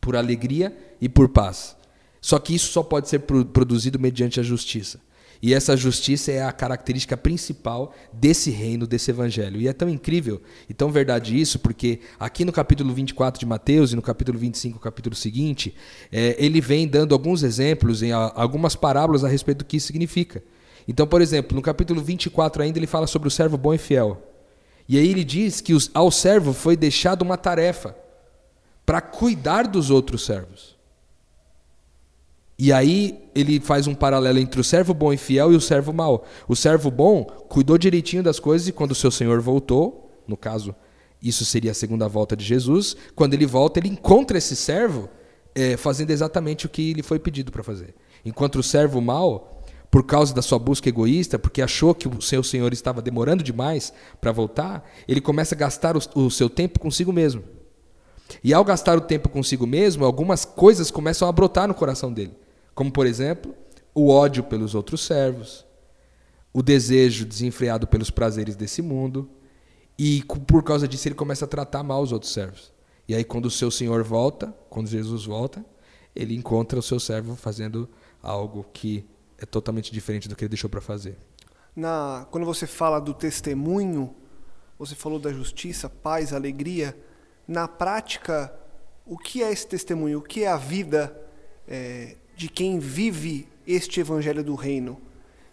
por alegria e por paz. Só que isso só pode ser produzido mediante a justiça. E essa justiça é a característica principal desse reino, desse evangelho. E é tão incrível e tão verdade isso, porque aqui no capítulo 24 de Mateus e no capítulo 25, capítulo seguinte, é, ele vem dando alguns exemplos, em algumas parábolas a respeito do que isso significa. Então, por exemplo, no capítulo 24 ainda ele fala sobre o servo bom e fiel. E aí ele diz que ao servo foi deixado uma tarefa para cuidar dos outros servos. E aí ele faz um paralelo entre o servo bom e fiel e o servo mau. O servo bom cuidou direitinho das coisas e quando o seu senhor voltou, no caso, isso seria a segunda volta de Jesus, quando ele volta, ele encontra esse servo é, fazendo exatamente o que lhe foi pedido para fazer. Enquanto o servo mau, por causa da sua busca egoísta, porque achou que o seu senhor estava demorando demais para voltar, ele começa a gastar o, o seu tempo consigo mesmo. E ao gastar o tempo consigo mesmo, algumas coisas começam a brotar no coração dele. Como, por exemplo, o ódio pelos outros servos, o desejo desenfreado pelos prazeres desse mundo, e por causa disso ele começa a tratar mal os outros servos. E aí, quando o seu senhor volta, quando Jesus volta, ele encontra o seu servo fazendo algo que é totalmente diferente do que ele deixou para fazer. Na, quando você fala do testemunho, você falou da justiça, paz, alegria. Na prática, o que é esse testemunho? O que é a vida é, de quem vive este evangelho do reino.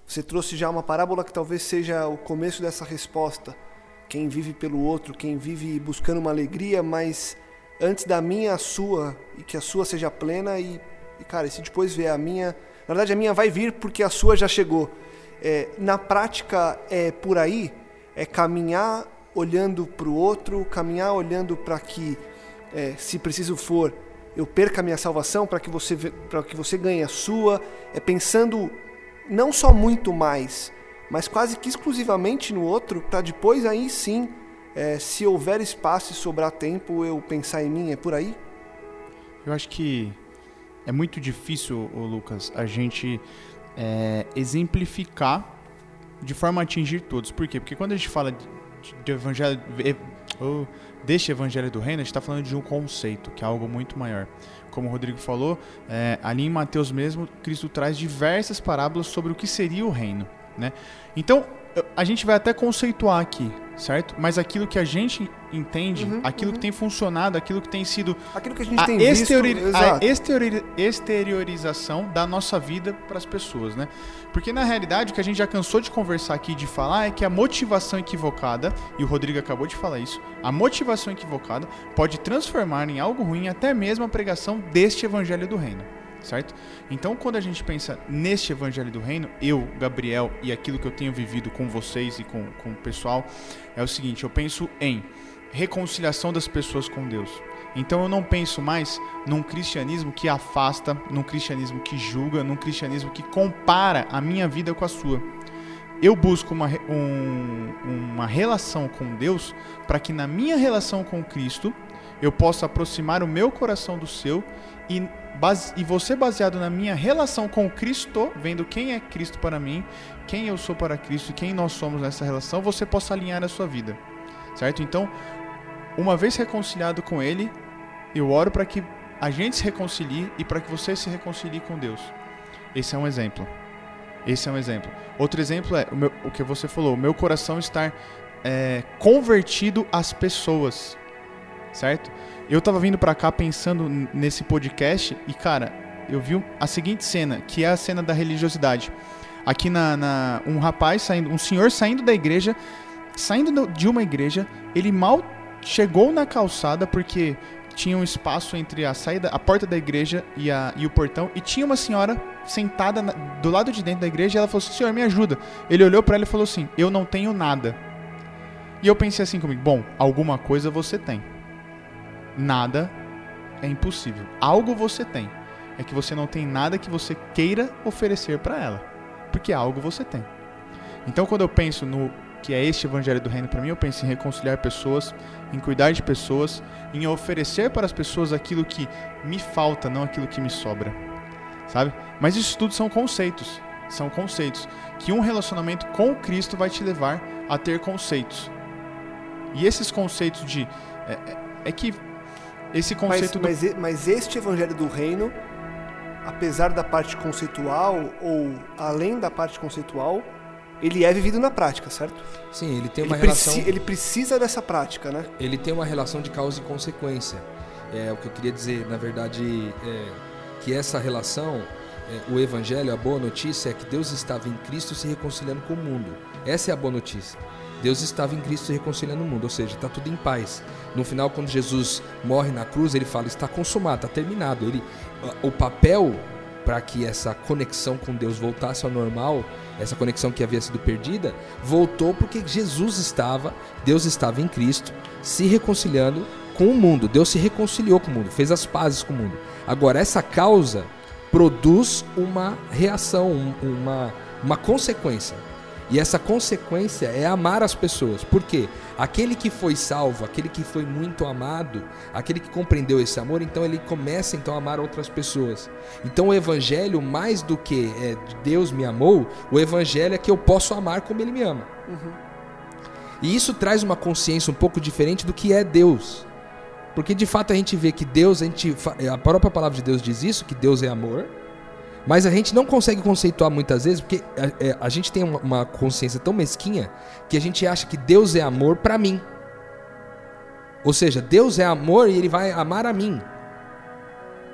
Você trouxe já uma parábola que talvez seja o começo dessa resposta. Quem vive pelo outro, quem vive buscando uma alegria, mas antes da minha, a sua, e que a sua seja plena, e, e cara, se depois vier a minha. Na verdade, a minha vai vir porque a sua já chegou. É, na prática, é por aí, é caminhar olhando para o outro, caminhar olhando para que, é, se preciso for, eu perca a minha salvação para que você para que você ganhe a sua, é pensando não só muito mais, mas quase que exclusivamente no outro, para depois aí sim, é, se houver espaço e sobrar tempo, eu pensar em mim, é por aí? Eu acho que é muito difícil, Lucas, a gente é, exemplificar de forma a atingir todos. Por quê? Porque quando a gente fala de, de evangelho, ou deste evangelho do reino, a gente está falando de um conceito, que é algo muito maior. Como o Rodrigo falou, é, ali em Mateus mesmo, Cristo traz diversas parábolas sobre o que seria o reino. Né? Então, a gente vai até conceituar aqui, certo? Mas aquilo que a gente entende, Uhum, aquilo que tem funcionado, aquilo que tem sido Aquilo que a gente a, tem exteriori- visto... a exteriori- exteriorização da nossa vida para as pessoas, né? Porque na realidade o que a gente já cansou de conversar aqui, de falar, é que a motivação equivocada, e o Rodrigo acabou de falar isso, a motivação equivocada pode transformar em algo ruim até mesmo a pregação deste evangelho do reino. Certo? Então, quando a gente pensa neste evangelho do reino, eu, Gabriel, e aquilo que eu tenho vivido com vocês e com, com o pessoal, é o seguinte: eu penso em reconciliação das pessoas com Deus. Então eu não penso mais num cristianismo que afasta, num cristianismo que julga, num cristianismo que compara a minha vida com a sua. Eu busco uma, um- uma relação com Deus para que na minha relação com Cristo eu possa aproximar o meu coração do seu e, base- e você baseado na minha relação com Cristo, vendo quem é Cristo para mim, quem eu sou para Cristo e quem nós somos nessa relação, você possa alinhar a sua vida. Certo? Então, uma vez reconciliado com Ele, eu oro para que a gente se reconcilie e para que você se reconcilie com Deus. Esse é um exemplo. Esse é um exemplo. Outro exemplo é o, meu- o que você falou, o meu coração estar é, convertido às pessoas, certo? Eu tava vindo pra cá pensando nesse podcast e, cara, eu vi a seguinte cena, que é a cena da religiosidade. Aqui na, na- um rapaz saindo, um senhor saindo da igreja, saindo do- de uma igreja, ele mal chegou na calçada porque tinha um espaço entre a saída, a porta da igreja e, a, e o portão e tinha uma senhora sentada na- do lado de dentro da igreja e ela falou assim: "Senhor, me ajuda". Ele olhou pra ela e falou assim: "Eu não tenho nada". E eu pensei assim comigo: "Bom, alguma coisa você tem. Nada é impossível. Algo você tem. É que você não tem nada que você queira oferecer pra ela, porque algo você tem. Então, quando eu penso no que é este evangelho do reino para mim, eu penso em reconciliar pessoas, em cuidar de pessoas, em oferecer para as pessoas aquilo que me falta, não aquilo que me sobra. Sabe? Mas isso tudo são conceitos. São conceitos que um relacionamento com Cristo vai te levar a ter conceitos. E esses conceitos de é, é- é que esse Mas, conceito do mas, e- mas este evangelho do reino, apesar da parte conceitual ou além da parte conceitual, ele é vivido na prática, certo? Sim, ele tem Ele, uma relação. preci- ele precisa dessa prática, né? ele tem uma relação de causa e consequência. É o que eu queria dizer, na verdade, é que essa relação, é, o evangelho, a boa notícia é que Deus estava em Cristo se reconciliando com o mundo. Essa é a boa notícia. Deus estava em Cristo reconciliando o mundo, ou seja, está tudo em paz. No final, quando Jesus morre na cruz, ele fala: está consumado, está terminado. Ele, o papel para que essa conexão com Deus voltasse ao normal, essa conexão que havia sido perdida, voltou porque Jesus estava, Deus estava em Cristo, se reconciliando com o mundo. Deus se reconciliou com o mundo, fez as pazes com o mundo. Agora, essa causa produz uma reação, um- uma, uma consequência. E essa consequência é amar as pessoas. Por quê? Aquele que foi salvo, aquele que foi muito amado, aquele que compreendeu esse amor, então ele começa então a amar outras pessoas. Então o evangelho, mais do que é, Deus me amou, o evangelho é que eu posso amar como ele me ama. E isso traz uma consciência um pouco diferente do que é Deus. Porque de fato a gente vê que Deus, a, gente, a própria palavra de Deus diz isso, que Deus é amor, mas a gente não consegue conceituar muitas vezes, porque a, é, a gente tem uma, uma consciência tão mesquinha que a gente acha que Deus é amor pra mim. Ou seja, Deus é amor e ele vai amar a mim.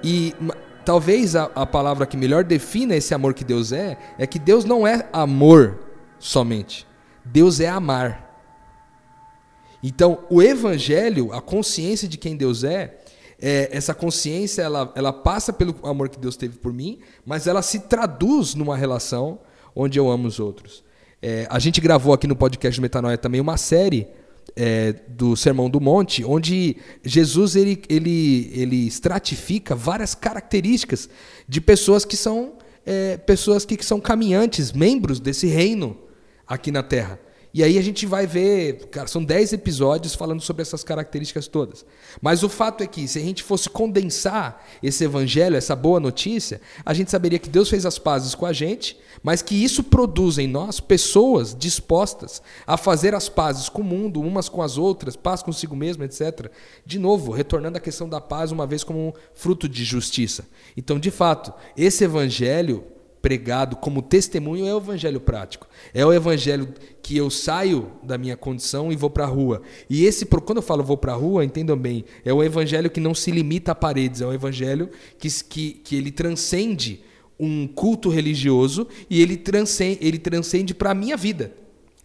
E talvez a, a palavra que melhor defina esse amor que Deus é, é que Deus não é amor somente. Deus é amar. Então, o evangelho, a consciência de quem Deus é, é, essa consciência ela, ela passa pelo amor que Deus teve por mim, mas ela se traduz numa relação onde eu amo os outros. É, a gente gravou aqui no podcast do Metanoia também uma série é, do Sermão do Monte, onde Jesus ele, ele, ele estratifica várias características de pessoas que são é, pessoas que, que são caminhantes, membros desse reino aqui na Terra. E aí a gente vai ver, cara, são 10 episódios falando sobre essas características todas. Mas o fato é que se a gente fosse condensar esse evangelho, essa boa notícia, a gente saberia que Deus fez as pazes com a gente, mas que isso produz em nós pessoas dispostas a fazer as pazes com o mundo, umas com as outras, paz consigo mesmo, etc. De novo, retornando à questão da paz uma vez como um fruto de justiça. Então, de fato, esse evangelho pregado como testemunho é o evangelho prático. É o evangelho que eu saio da minha condição e vou para a rua. E esse, quando eu falo vou para a rua, entendam bem, é o evangelho que não se limita a paredes, é um evangelho que, que, que ele transcende um culto religioso e ele transcende, ele transcende para a minha vida.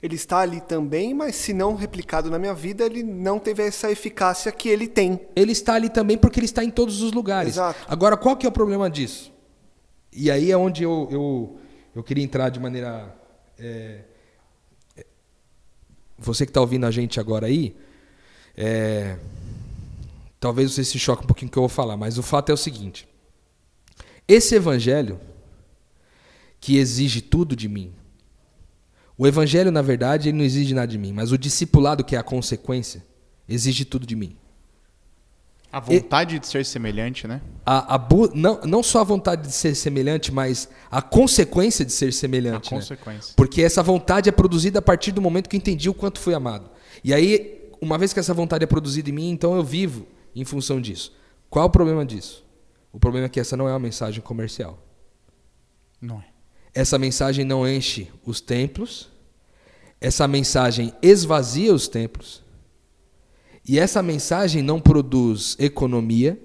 Ele está ali também, mas se não replicado na minha vida, ele não teve essa eficácia que ele tem. Ele está ali também porque ele está em todos os lugares. Exato. Agora, qual que é o problema disso? E aí é onde eu, eu, eu queria entrar de maneira. É, é você que está ouvindo a gente agora aí, é, talvez você se choque um pouquinho com o que eu vou falar, mas o fato é o seguinte: esse evangelho que exige tudo de mim, o evangelho, na verdade, ele não exige nada de mim, mas o discipulado, que é a consequência, exige tudo de mim. A vontade e, de ser semelhante, né? A, a não, não só a vontade de ser semelhante, mas a consequência de ser semelhante. A né? consequência. Porque essa vontade é produzida a partir do momento que eu entendi o quanto fui amado. E aí, uma vez que essa vontade é produzida em mim, então eu vivo em função disso. Qual o problema disso? O problema é que essa não é uma mensagem comercial. Não é. Essa mensagem não enche os templos. Essa mensagem esvazia os templos e essa mensagem não produz economia,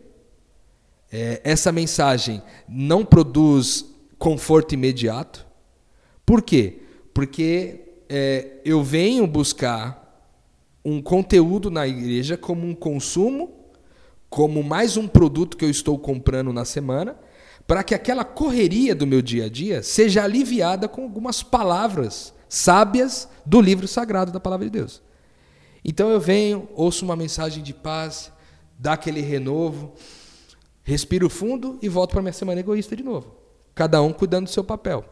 é, essa mensagem não produz conforto imediato. Por quê? Porque é, eu venho buscar um conteúdo na igreja como um consumo, como mais um produto que eu estou comprando na semana, para que aquela correria do meu dia a dia seja aliviada com algumas palavras sábias do livro sagrado da palavra de Deus. Então eu venho, ouço uma mensagem de paz, dá aquele renovo, respiro fundo e volto para minha semana egoísta de novo. Cada um cuidando do seu papel.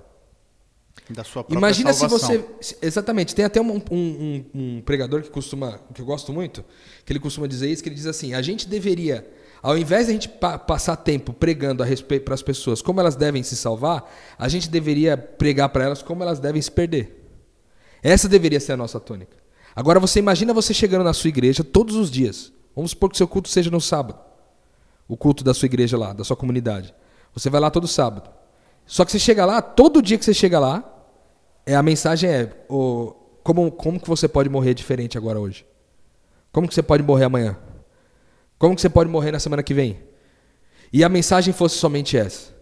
Da sua própria Imagina salvação. se você. Exatamente. Tem até um, um, um, pregador que costuma. que eu gosto muito, que ele costuma dizer isso, que ele diz assim: a gente deveria, ao invés de a gente pa passar tempo pregando a respeito para as pessoas como elas devem se salvar, a gente deveria pregar para elas como elas devem se perder. Essa deveria ser a nossa tônica. Agora você imagina você chegando na sua igreja todos os dias. Vamos supor que seu culto seja no sábado. O culto da sua igreja lá, da sua comunidade. Você vai lá todo sábado. Só que você chega lá, todo dia que você chega lá, é a mensagem é o, como, como que você pode morrer diferente agora hoje? Como que você pode morrer amanhã? Como que você pode morrer na semana que vem? E a mensagem fosse somente essa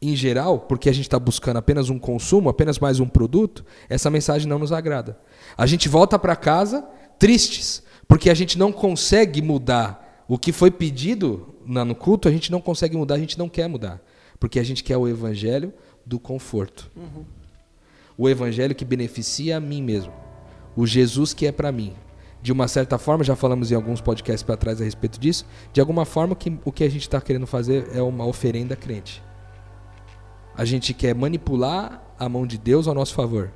em geral, porque a gente está buscando apenas um consumo, apenas mais um produto, essa mensagem não nos agrada. A gente volta para casa tristes, porque a gente não consegue mudar o que foi pedido no culto, a gente não consegue mudar, a gente não quer mudar, porque a gente quer o evangelho do conforto. Uhum. O evangelho que beneficia a mim mesmo. O Jesus que é para mim. De uma certa forma, já falamos em alguns podcasts para trás a respeito disso, de alguma forma que, o que a gente está querendo fazer é uma oferenda crente. A gente quer manipular a mão de Deus ao nosso favor.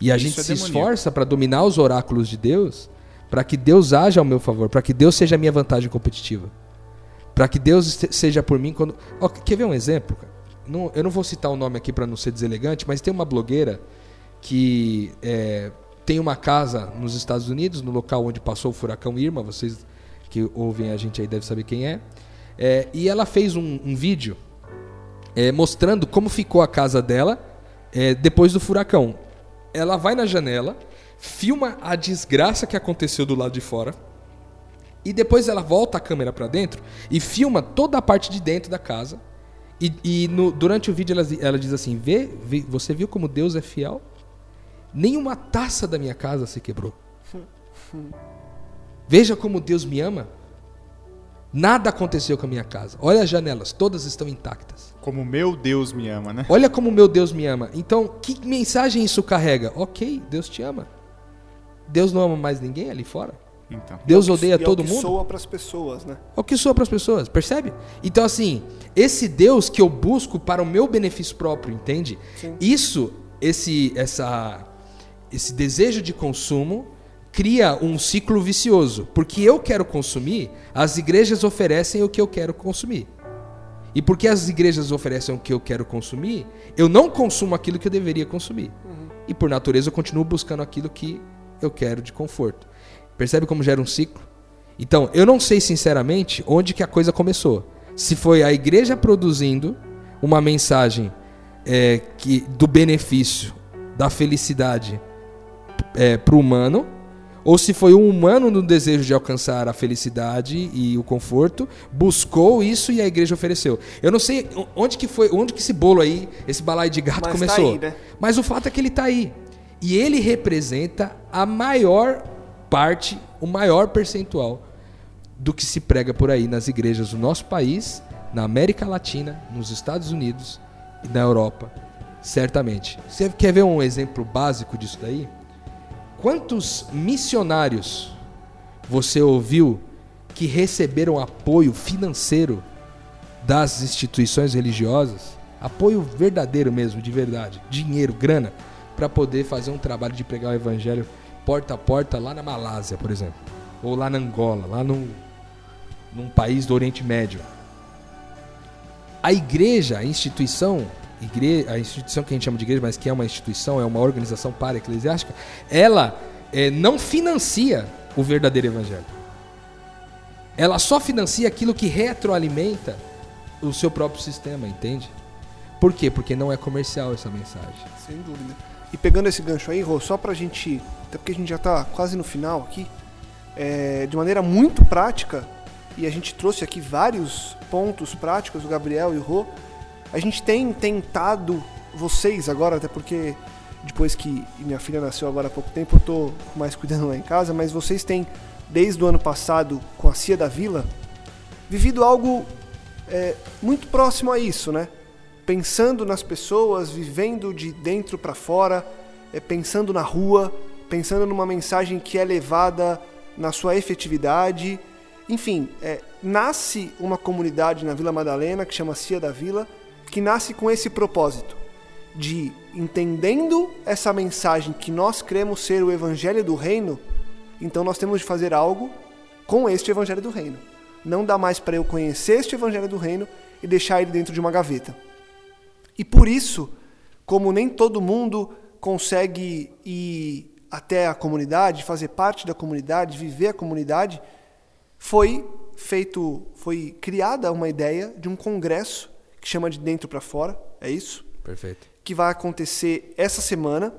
E a Isso gente é se demoníaco. esforça para dominar os oráculos de Deus, para que Deus haja ao meu favor, para que Deus seja a minha vantagem competitiva. Para que Deus seja por mim quando. Oh, quer ver um exemplo? Não, eu não vou citar o nome aqui para não ser deselegante, mas tem uma blogueira que é, tem uma casa nos Estados Unidos, no local onde passou o furacão Irma. Vocês que ouvem a gente aí devem saber quem é. é e ela fez um, um vídeo é, mostrando como ficou a casa dela é, depois do furacão. Ela vai na janela, filma a desgraça que aconteceu do lado de fora. E depois ela volta a câmera para dentro e filma toda a parte de dentro da casa. E, e no, durante o vídeo ela, ela diz assim: Vê, vê, você viu como Deus é fiel? Nenhuma taça da minha casa se quebrou. Veja como Deus me ama. Nada aconteceu com a minha casa. Olha as janelas, todas estão intactas. Como meu Deus me ama, né? Olha como meu Deus me ama. Então, que mensagem isso carrega? Ok, Deus te ama. Deus não ama mais ninguém ali fora. Então. Deus odeia todo mundo. É o que soa para as pessoas, né? É o que soa para as pessoas, percebe? Então, assim, esse Deus que eu busco para o meu benefício próprio, entende? Sim. Isso, esse, essa, esse desejo de consumo cria um ciclo vicioso, porque eu quero consumir, as igrejas oferecem o que eu quero consumir. E porque as igrejas oferecem o que eu quero consumir, eu não consumo aquilo que eu deveria consumir. Uhum. E por natureza eu continuo buscando aquilo que eu quero de conforto. Percebe como gera um ciclo? Então, eu não sei sinceramente onde que a coisa começou. Se foi a igreja produzindo uma mensagem é, que, do benefício, da felicidade é, para o humano, ou se foi o humano no desejo de alcançar a felicidade e o conforto, buscou isso e a igreja ofereceu. Eu não sei onde que foi, onde que esse bolo aí, esse balaio de gato Mas começou. Tá aí, né? Mas o fato é que ele está aí. E ele representa a maior parte, o maior percentual do que se prega por aí nas igrejas do nosso país, na América Latina, nos Estados Unidos e na Europa, certamente. Você quer ver um exemplo básico disso daí? Quantos missionários você ouviu que receberam apoio financeiro das instituições religiosas? Apoio verdadeiro mesmo, de verdade, dinheiro, grana, para poder fazer um trabalho de pregar o evangelho porta a porta lá na Malásia, por exemplo, ou lá na Angola, lá no, num país do Oriente Médio. A igreja, a instituição igreja, a instituição que a gente chama de igreja, mas que é uma instituição, é uma organização para-eclesiástica, ela é, não financia o verdadeiro evangelho. Ela só financia aquilo que retroalimenta o seu próprio sistema, entende? Por quê? Porque não é comercial essa mensagem. Sem dúvida. E pegando esse gancho aí, Rô, só pra gente. Até porque a gente já tá quase no final aqui. É, de maneira muito prática, e a gente trouxe aqui vários pontos práticos, o Gabriel e o Rô, a gente tem tentado, vocês agora, até porque depois que minha filha nasceu agora há pouco tempo, eu tô mais cuidando lá em casa, mas vocês têm, desde o ano passado, com a Cia da Vila, vivido algo é, muito próximo a isso, né? Pensando nas pessoas, vivendo de dentro para fora, é, pensando na rua, pensando numa mensagem que é levada na sua efetividade. Enfim, é, nasce uma comunidade na Vila Madalena que chama Cia da Vila, que nasce com esse propósito de entendendo essa mensagem que nós cremos ser o evangelho do reino, então nós temos de fazer algo com este evangelho do reino. Não dá mais para eu conhecer este evangelho do reino e deixar ele dentro de uma gaveta. E por isso, como nem todo mundo consegue ir até a comunidade, fazer parte da comunidade, viver a comunidade, foi feito, foi criada uma ideia de um congresso que chama de dentro para fora, é isso? Perfeito. Que vai acontecer essa semana,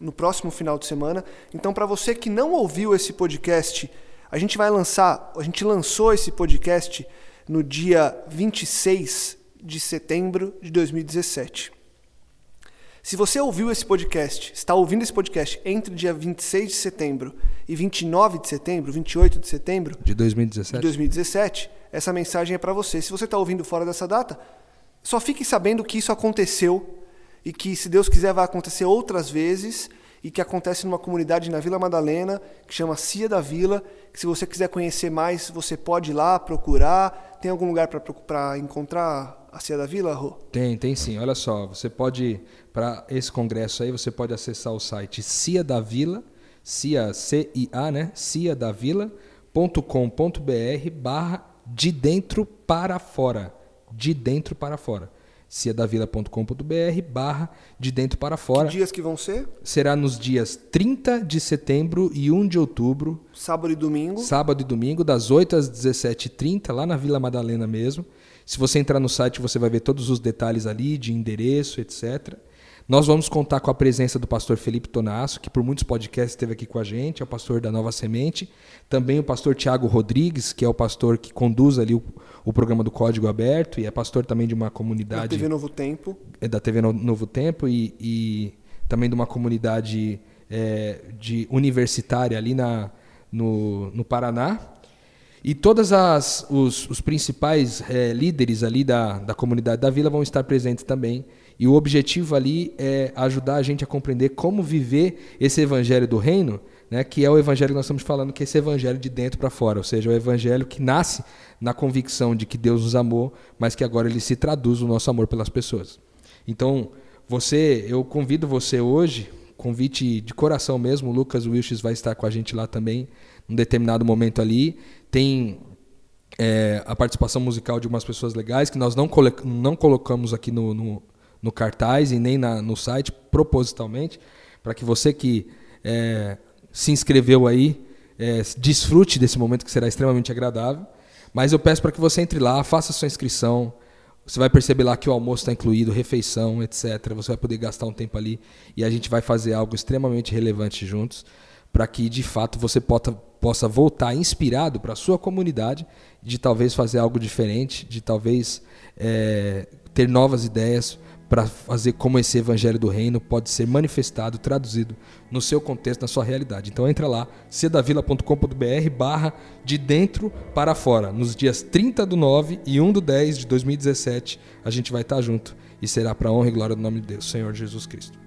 no próximo final de semana. Então, para você que não ouviu esse podcast, a gente vai lançar, a gente lançou esse podcast no dia 26 de setembro de 2017. Se você ouviu esse podcast, está ouvindo esse podcast entre dia 26 de setembro e 29 de setembro, 28 de setembro de 2017, de 2017 essa mensagem é para você. Se você está ouvindo fora dessa data, só fique sabendo que isso aconteceu e que, se Deus quiser, vai acontecer outras vezes e que acontece numa comunidade na Vila Madalena, que chama Cia da Vila, que se você quiser conhecer mais, você pode ir lá procurar. Tem algum lugar para encontrar a Cia da Vila, Rô? Tem, tem sim. Olha só, você pode, para esse congresso aí, você pode acessar o site Cia da Vila, Cia, C-I-A, né? ciadavila.com.br barra de dentro para fora de dentro para fora. ciadavila.com.br barra de dentro para fora. Que dias que vão ser? Será nos dias 30 de setembro e 1 de outubro. Sábado e domingo. Sábado e domingo, das 8 às 17h30, lá na Vila Madalena mesmo. Se você entrar no site, você vai ver todos os detalhes ali, de endereço, etc. Nós vamos contar com a presença do pastor Felipe Tonasso, que por muitos podcasts esteve aqui com a gente, é o pastor da Nova Semente. Também o pastor Tiago Rodrigues, que é o pastor que conduz ali o, o, programa do Código Aberto e é pastor também de uma comunidade. Da TV Novo Tempo. É da TV Novo Tempo e, e também de uma comunidade é, de universitária ali na, no, no Paraná. E todos os, os principais é, líderes ali da, da comunidade da vila vão estar presentes também e o objetivo ali é ajudar a gente a compreender como viver esse evangelho do reino, né, que é o evangelho que nós estamos falando, que é esse evangelho de dentro para fora, ou seja, o evangelho que nasce na convicção de que Deus nos amou, mas que agora ele se traduz no nosso amor pelas pessoas. Então, você, eu convido você hoje, convite de coração mesmo. O Lucas Wilches vai estar com a gente lá também, num determinado momento ali. Tem é, a participação musical de umas pessoas legais que nós não, não colocamos aqui no, no, no, cartaz e nem na, no site propositalmente, para que você que é, se inscreveu aí é, desfrute desse momento que será extremamente agradável. Mas eu peço para que você entre lá, faça sua inscrição. Você vai perceber lá que o almoço está incluído, refeição, etc. Você vai poder gastar um tempo ali e a gente vai fazer algo extremamente relevante juntos para que de fato você possa, possa voltar inspirado para a sua comunidade, de talvez fazer algo diferente, de talvez é, ter novas ideias para fazer como esse evangelho do reino pode ser manifestado, traduzido no seu contexto, na sua realidade. Então entra lá, cedavila.com.br barra de dentro para fora. Nos dias 30 do 9 e 1 do 10 de 2017, a gente vai estar junto e será para honra e glória do nome de Deus, Senhor Jesus Cristo.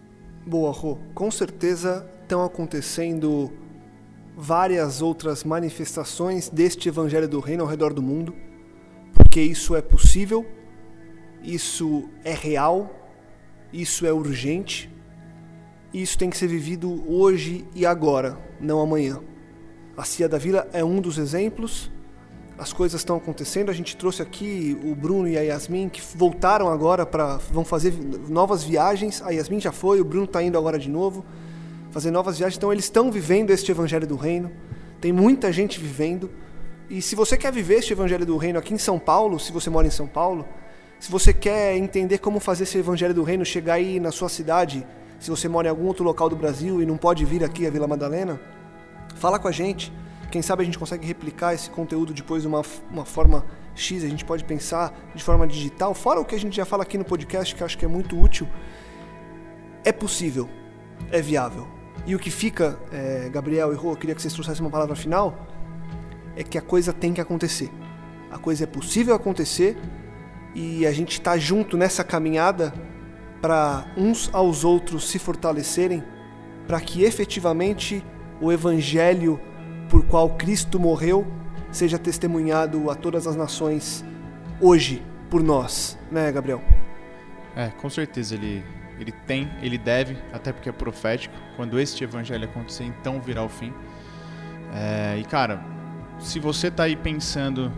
Boa, Rô. Com certeza estão acontecendo várias outras manifestações deste evangelho do reino ao redor do mundo, porque isso é possível isso é real, isso é urgente, isso tem que ser vivido hoje e agora, não amanhã. A Cia da Vila é um dos exemplos. As coisas estão acontecendo. A gente trouxe aqui o Bruno e a Yasmin que voltaram agora para vão fazer novas viagens. A Yasmin já foi, o Bruno está indo agora de novo fazer novas viagens. Então eles estão vivendo este evangelho do reino. Tem muita gente vivendo. E se você quer viver este evangelho do reino aqui em São Paulo, se você mora em São Paulo, se você quer entender como fazer esse evangelho do reino chegar aí na sua cidade, se você mora em algum outro local do Brasil e não pode vir aqui a Vila Madalena, fala com a gente. Quem sabe a gente consegue replicar esse conteúdo depois de uma, uma forma X, a gente pode pensar de forma digital, fora o que a gente já fala aqui no podcast, que acho que é muito útil. É possível, é viável. E o que fica, é, Gabriel e Rô, eu queria que vocês trouxessem uma palavra final, é que a coisa tem que acontecer. A coisa é possível acontecer e a gente está junto nessa caminhada para uns aos outros se fortalecerem, para que efetivamente o evangelho por qual Cristo morreu seja testemunhado a todas as nações hoje por nós, né, Gabriel? É, com certeza ele ele tem, ele deve, até porque é profético. Quando este evangelho acontecer, então virá o fim. É, e cara, se você está aí pensando,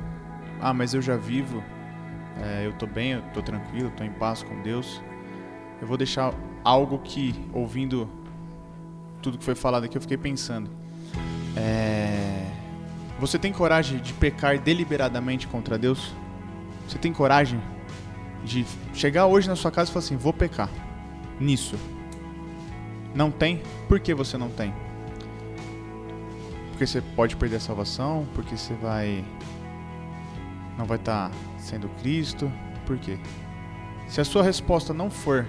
ah, mas eu já vivo é, eu estou bem, eu estou tranquilo, estou em paz com Deus. Eu vou deixar algo que, ouvindo tudo que foi falado aqui, eu fiquei pensando. É, você tem coragem de pecar deliberadamente contra Deus? Você tem coragem de chegar hoje na sua casa e falar assim: vou pecar nisso? Não tem? Por que você não tem? Porque você pode perder a salvação? Porque você vai. Não vai estar tá sendo Cristo. Por quê? Se a sua resposta não for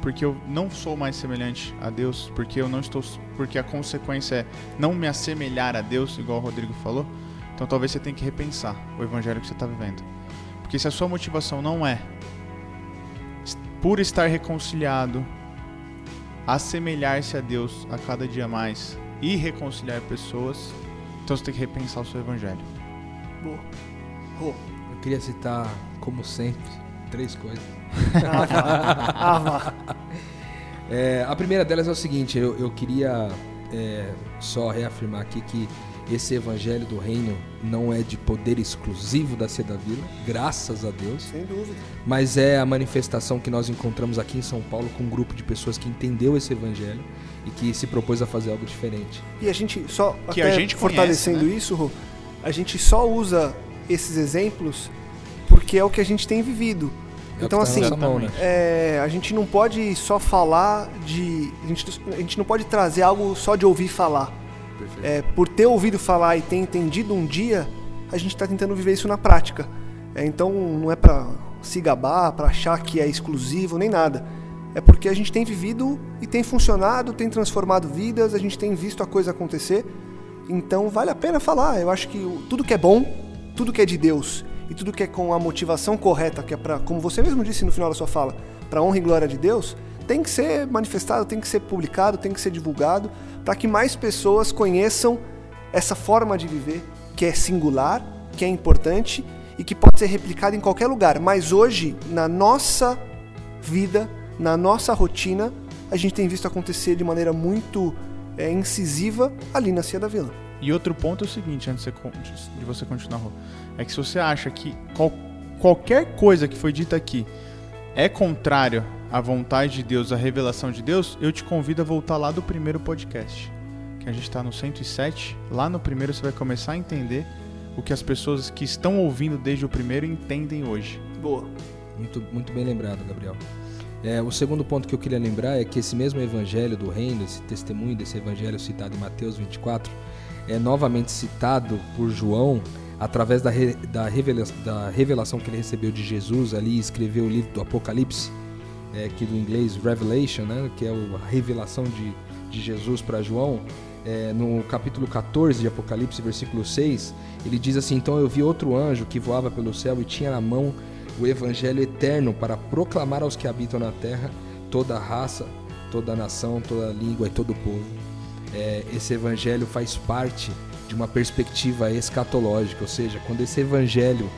porque eu não sou mais semelhante a Deus, porque eu não estou, porque a consequência é não me assemelhar a Deus, igual o Rodrigo falou, então talvez você tenha que repensar o evangelho que você está vivendo. Porque se a sua motivação não é por estar reconciliado, assemelhar-se a Deus a cada dia mais e reconciliar pessoas, então você tem que repensar o seu evangelho. Boa. Oh queria citar, como sempre, três coisas. Ah, vá. é, a primeira delas é o seguinte: eu, eu queria é, só reafirmar aqui que esse evangelho do reino não é de poder exclusivo da Seda Vila, graças a Deus. Sem dúvida. Mas é a manifestação que nós encontramos aqui em São Paulo com um grupo de pessoas que entendeu esse evangelho e que se propôs a fazer algo diferente. E a gente só que a gente fortalecendo conhece, né? isso, a gente só usa esses exemplos porque é o que a gente tem vivido. É então, tá assim, mão, né? é, a gente não pode só falar de. A gente, a gente não pode trazer algo só de ouvir falar. É, por ter ouvido falar e ter entendido um dia, a gente está tentando viver isso na prática. É, então, não é para se gabar, para achar que é exclusivo, nem nada. É porque a gente tem vivido e tem funcionado, tem transformado vidas, a gente tem visto a coisa acontecer. Então, vale a pena falar. Eu acho que tudo que é bom, tudo que é de Deus e tudo que é com a motivação correta, que é para, como você mesmo disse no final da sua fala, para honra e glória de Deus, tem que ser manifestado, tem que ser publicado, tem que ser divulgado, para que mais pessoas conheçam essa forma de viver que é singular, que é importante e que pode ser replicada em qualquer lugar. Mas hoje, na nossa vida, na nossa rotina, a gente tem visto acontecer de maneira muito é, incisiva ali na Cia da Vila. E outro ponto é o seguinte, antes de você continuar, Rô, é que se você acha que qual- qualquer coisa que foi dita aqui é contrário à vontade de Deus, à revelação de Deus, eu te convido a voltar lá do primeiro podcast, que a gente está no 107. Lá no primeiro você vai começar a entender o que as pessoas que estão ouvindo desde o primeiro entendem hoje. Boa. Muito, muito bem lembrado, Gabriel. É, o segundo ponto que eu queria lembrar é que esse mesmo evangelho do reino, esse testemunho desse evangelho citado em Mateus 24, é novamente citado por João através da, re- da, revela- da revelação que ele recebeu de Jesus ali, escreveu o livro do Apocalipse, é, que do inglês Revelation, né, que é a revelação de, de Jesus para João. É, no capítulo 14 de Apocalipse, versículo 6, ele diz assim: Então eu vi outro anjo que voava pelo céu e tinha na mão o evangelho eterno para proclamar aos que habitam na terra toda a raça, toda nação, toda língua e todo o povo. É, esse evangelho faz parte de uma perspectiva escatológica, ou seja, quando esse evangelho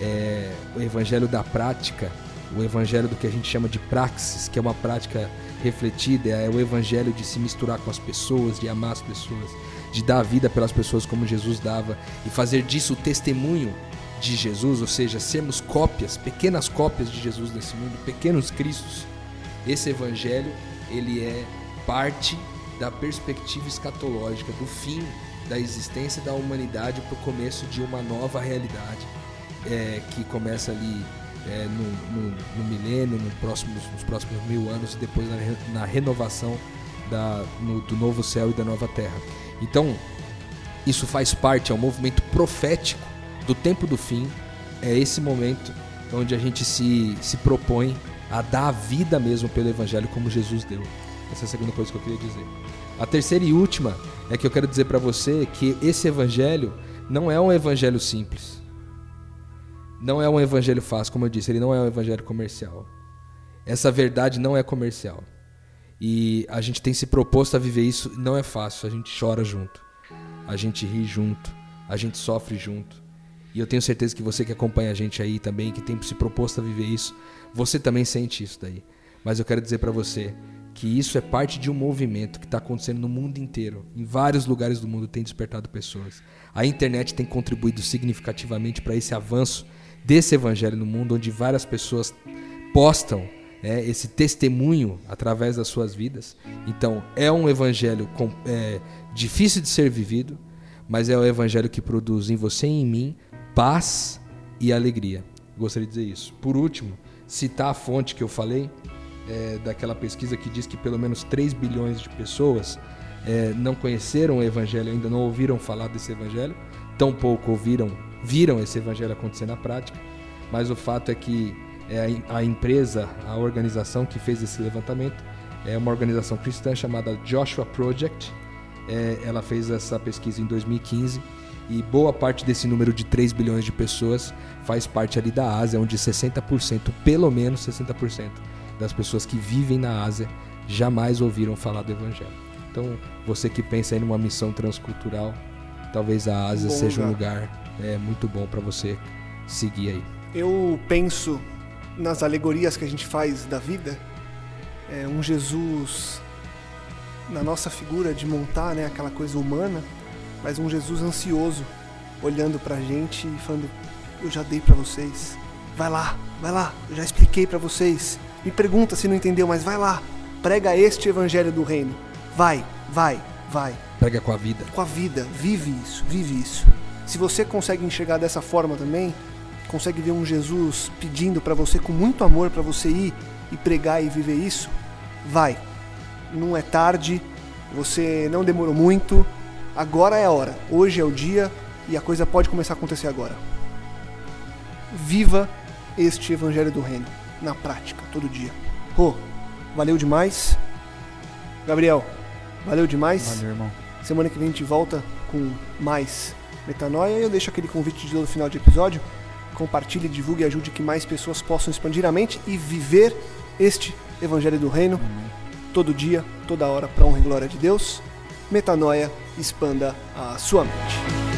é o evangelho da prática, o evangelho do que a gente chama de praxis, que é uma prática refletida, é o evangelho de se misturar com as pessoas, de amar as pessoas, de dar a vida pelas pessoas como Jesus dava e fazer disso o testemunho de Jesus, ou seja, sermos cópias, pequenas cópias de Jesus nesse mundo, pequenos cristos. Esse evangelho, ele é parte da perspectiva escatológica, do fim da existência da humanidade para o começo de uma nova realidade é, que começa ali é, no, no- no milênio, no próximos, nos próximos mil anos e depois na, na renovação da, no- do novo céu e da nova terra. Então, isso faz parte, é um movimento profético do tempo do fim. É esse momento onde a gente se, se propõe a dar a vida mesmo pelo Evangelho como Jesus deu. Essa é a segunda coisa que eu queria dizer. A terceira e última é que eu quero dizer para você que esse Evangelho não é um Evangelho simples. Não é um Evangelho fácil, como eu disse, ele não é um Evangelho comercial. Essa verdade não é comercial. E a gente tem se proposto a viver isso, não é fácil, a gente chora junto, a gente ri junto, a gente sofre junto. E eu tenho certeza que você que acompanha a gente aí também, que tem se proposto a viver isso, você também sente isso daí. Mas eu quero dizer pra você que isso é parte de um movimento que está acontecendo no mundo inteiro. Em vários lugares do mundo tem despertado pessoas. A internet tem contribuído significativamente para esse avanço desse evangelho no mundo, onde várias pessoas postam é, esse testemunho através das suas vidas. Então, é um evangelho com- é, difícil de ser vivido, mas é o evangelho que produz em você e em mim paz e alegria. Gostaria de dizer isso. Por último, citar a fonte que eu falei, é, daquela pesquisa que diz que pelo menos 3 bilhões de pessoas é, não conheceram o evangelho, ainda não ouviram falar desse evangelho, tampouco ouviram, viram esse evangelho acontecer na prática, mas o fato é que é a empresa, a organização que fez esse levantamento é uma organização cristã chamada Joshua Project. É, ela fez essa pesquisa em 2015 e boa parte desse número de 3 bilhões de pessoas faz parte ali da Ásia, onde 60%, pelo menos 60% das pessoas que vivem na Ásia jamais ouviram falar do Evangelho. Então, você que pensa em uma missão transcultural, talvez a Ásia Bom seja um lugar. lugar é, muito bom para você seguir aí. Eu penso nas alegorias que a gente faz da vida, é, um Jesus na nossa figura de montar né, aquela coisa humana, mas um Jesus ansioso, olhando pra gente e falando: Eu já dei pra vocês, vai lá, vai lá, eu já expliquei pra vocês. Me pergunta se não entendeu, mas vai lá, prega este evangelho do reino. Vai, vai, vai Prega com a vida. com a vida, vive isso, vive isso. Se você consegue enxergar dessa forma também, consegue ver um Jesus pedindo pra você com muito amor pra você ir e pregar e viver isso, vai. Não é tarde, você não demorou muito, agora é a hora. Hoje é o dia e a coisa pode começar a acontecer agora. Viva este evangelho do reino na prática, todo dia. Rô, valeu demais. Gabriel, valeu demais. Valeu, irmão. Semana que vem a gente volta com mais metanoia eu deixo aquele convite de no final de episódio. Compartilhe, divulgue e ajude que mais pessoas possam expandir a mente e viver este Evangelho do Reino todo dia, toda hora, para honra e glória de Deus. Metanoia, expanda a sua mente.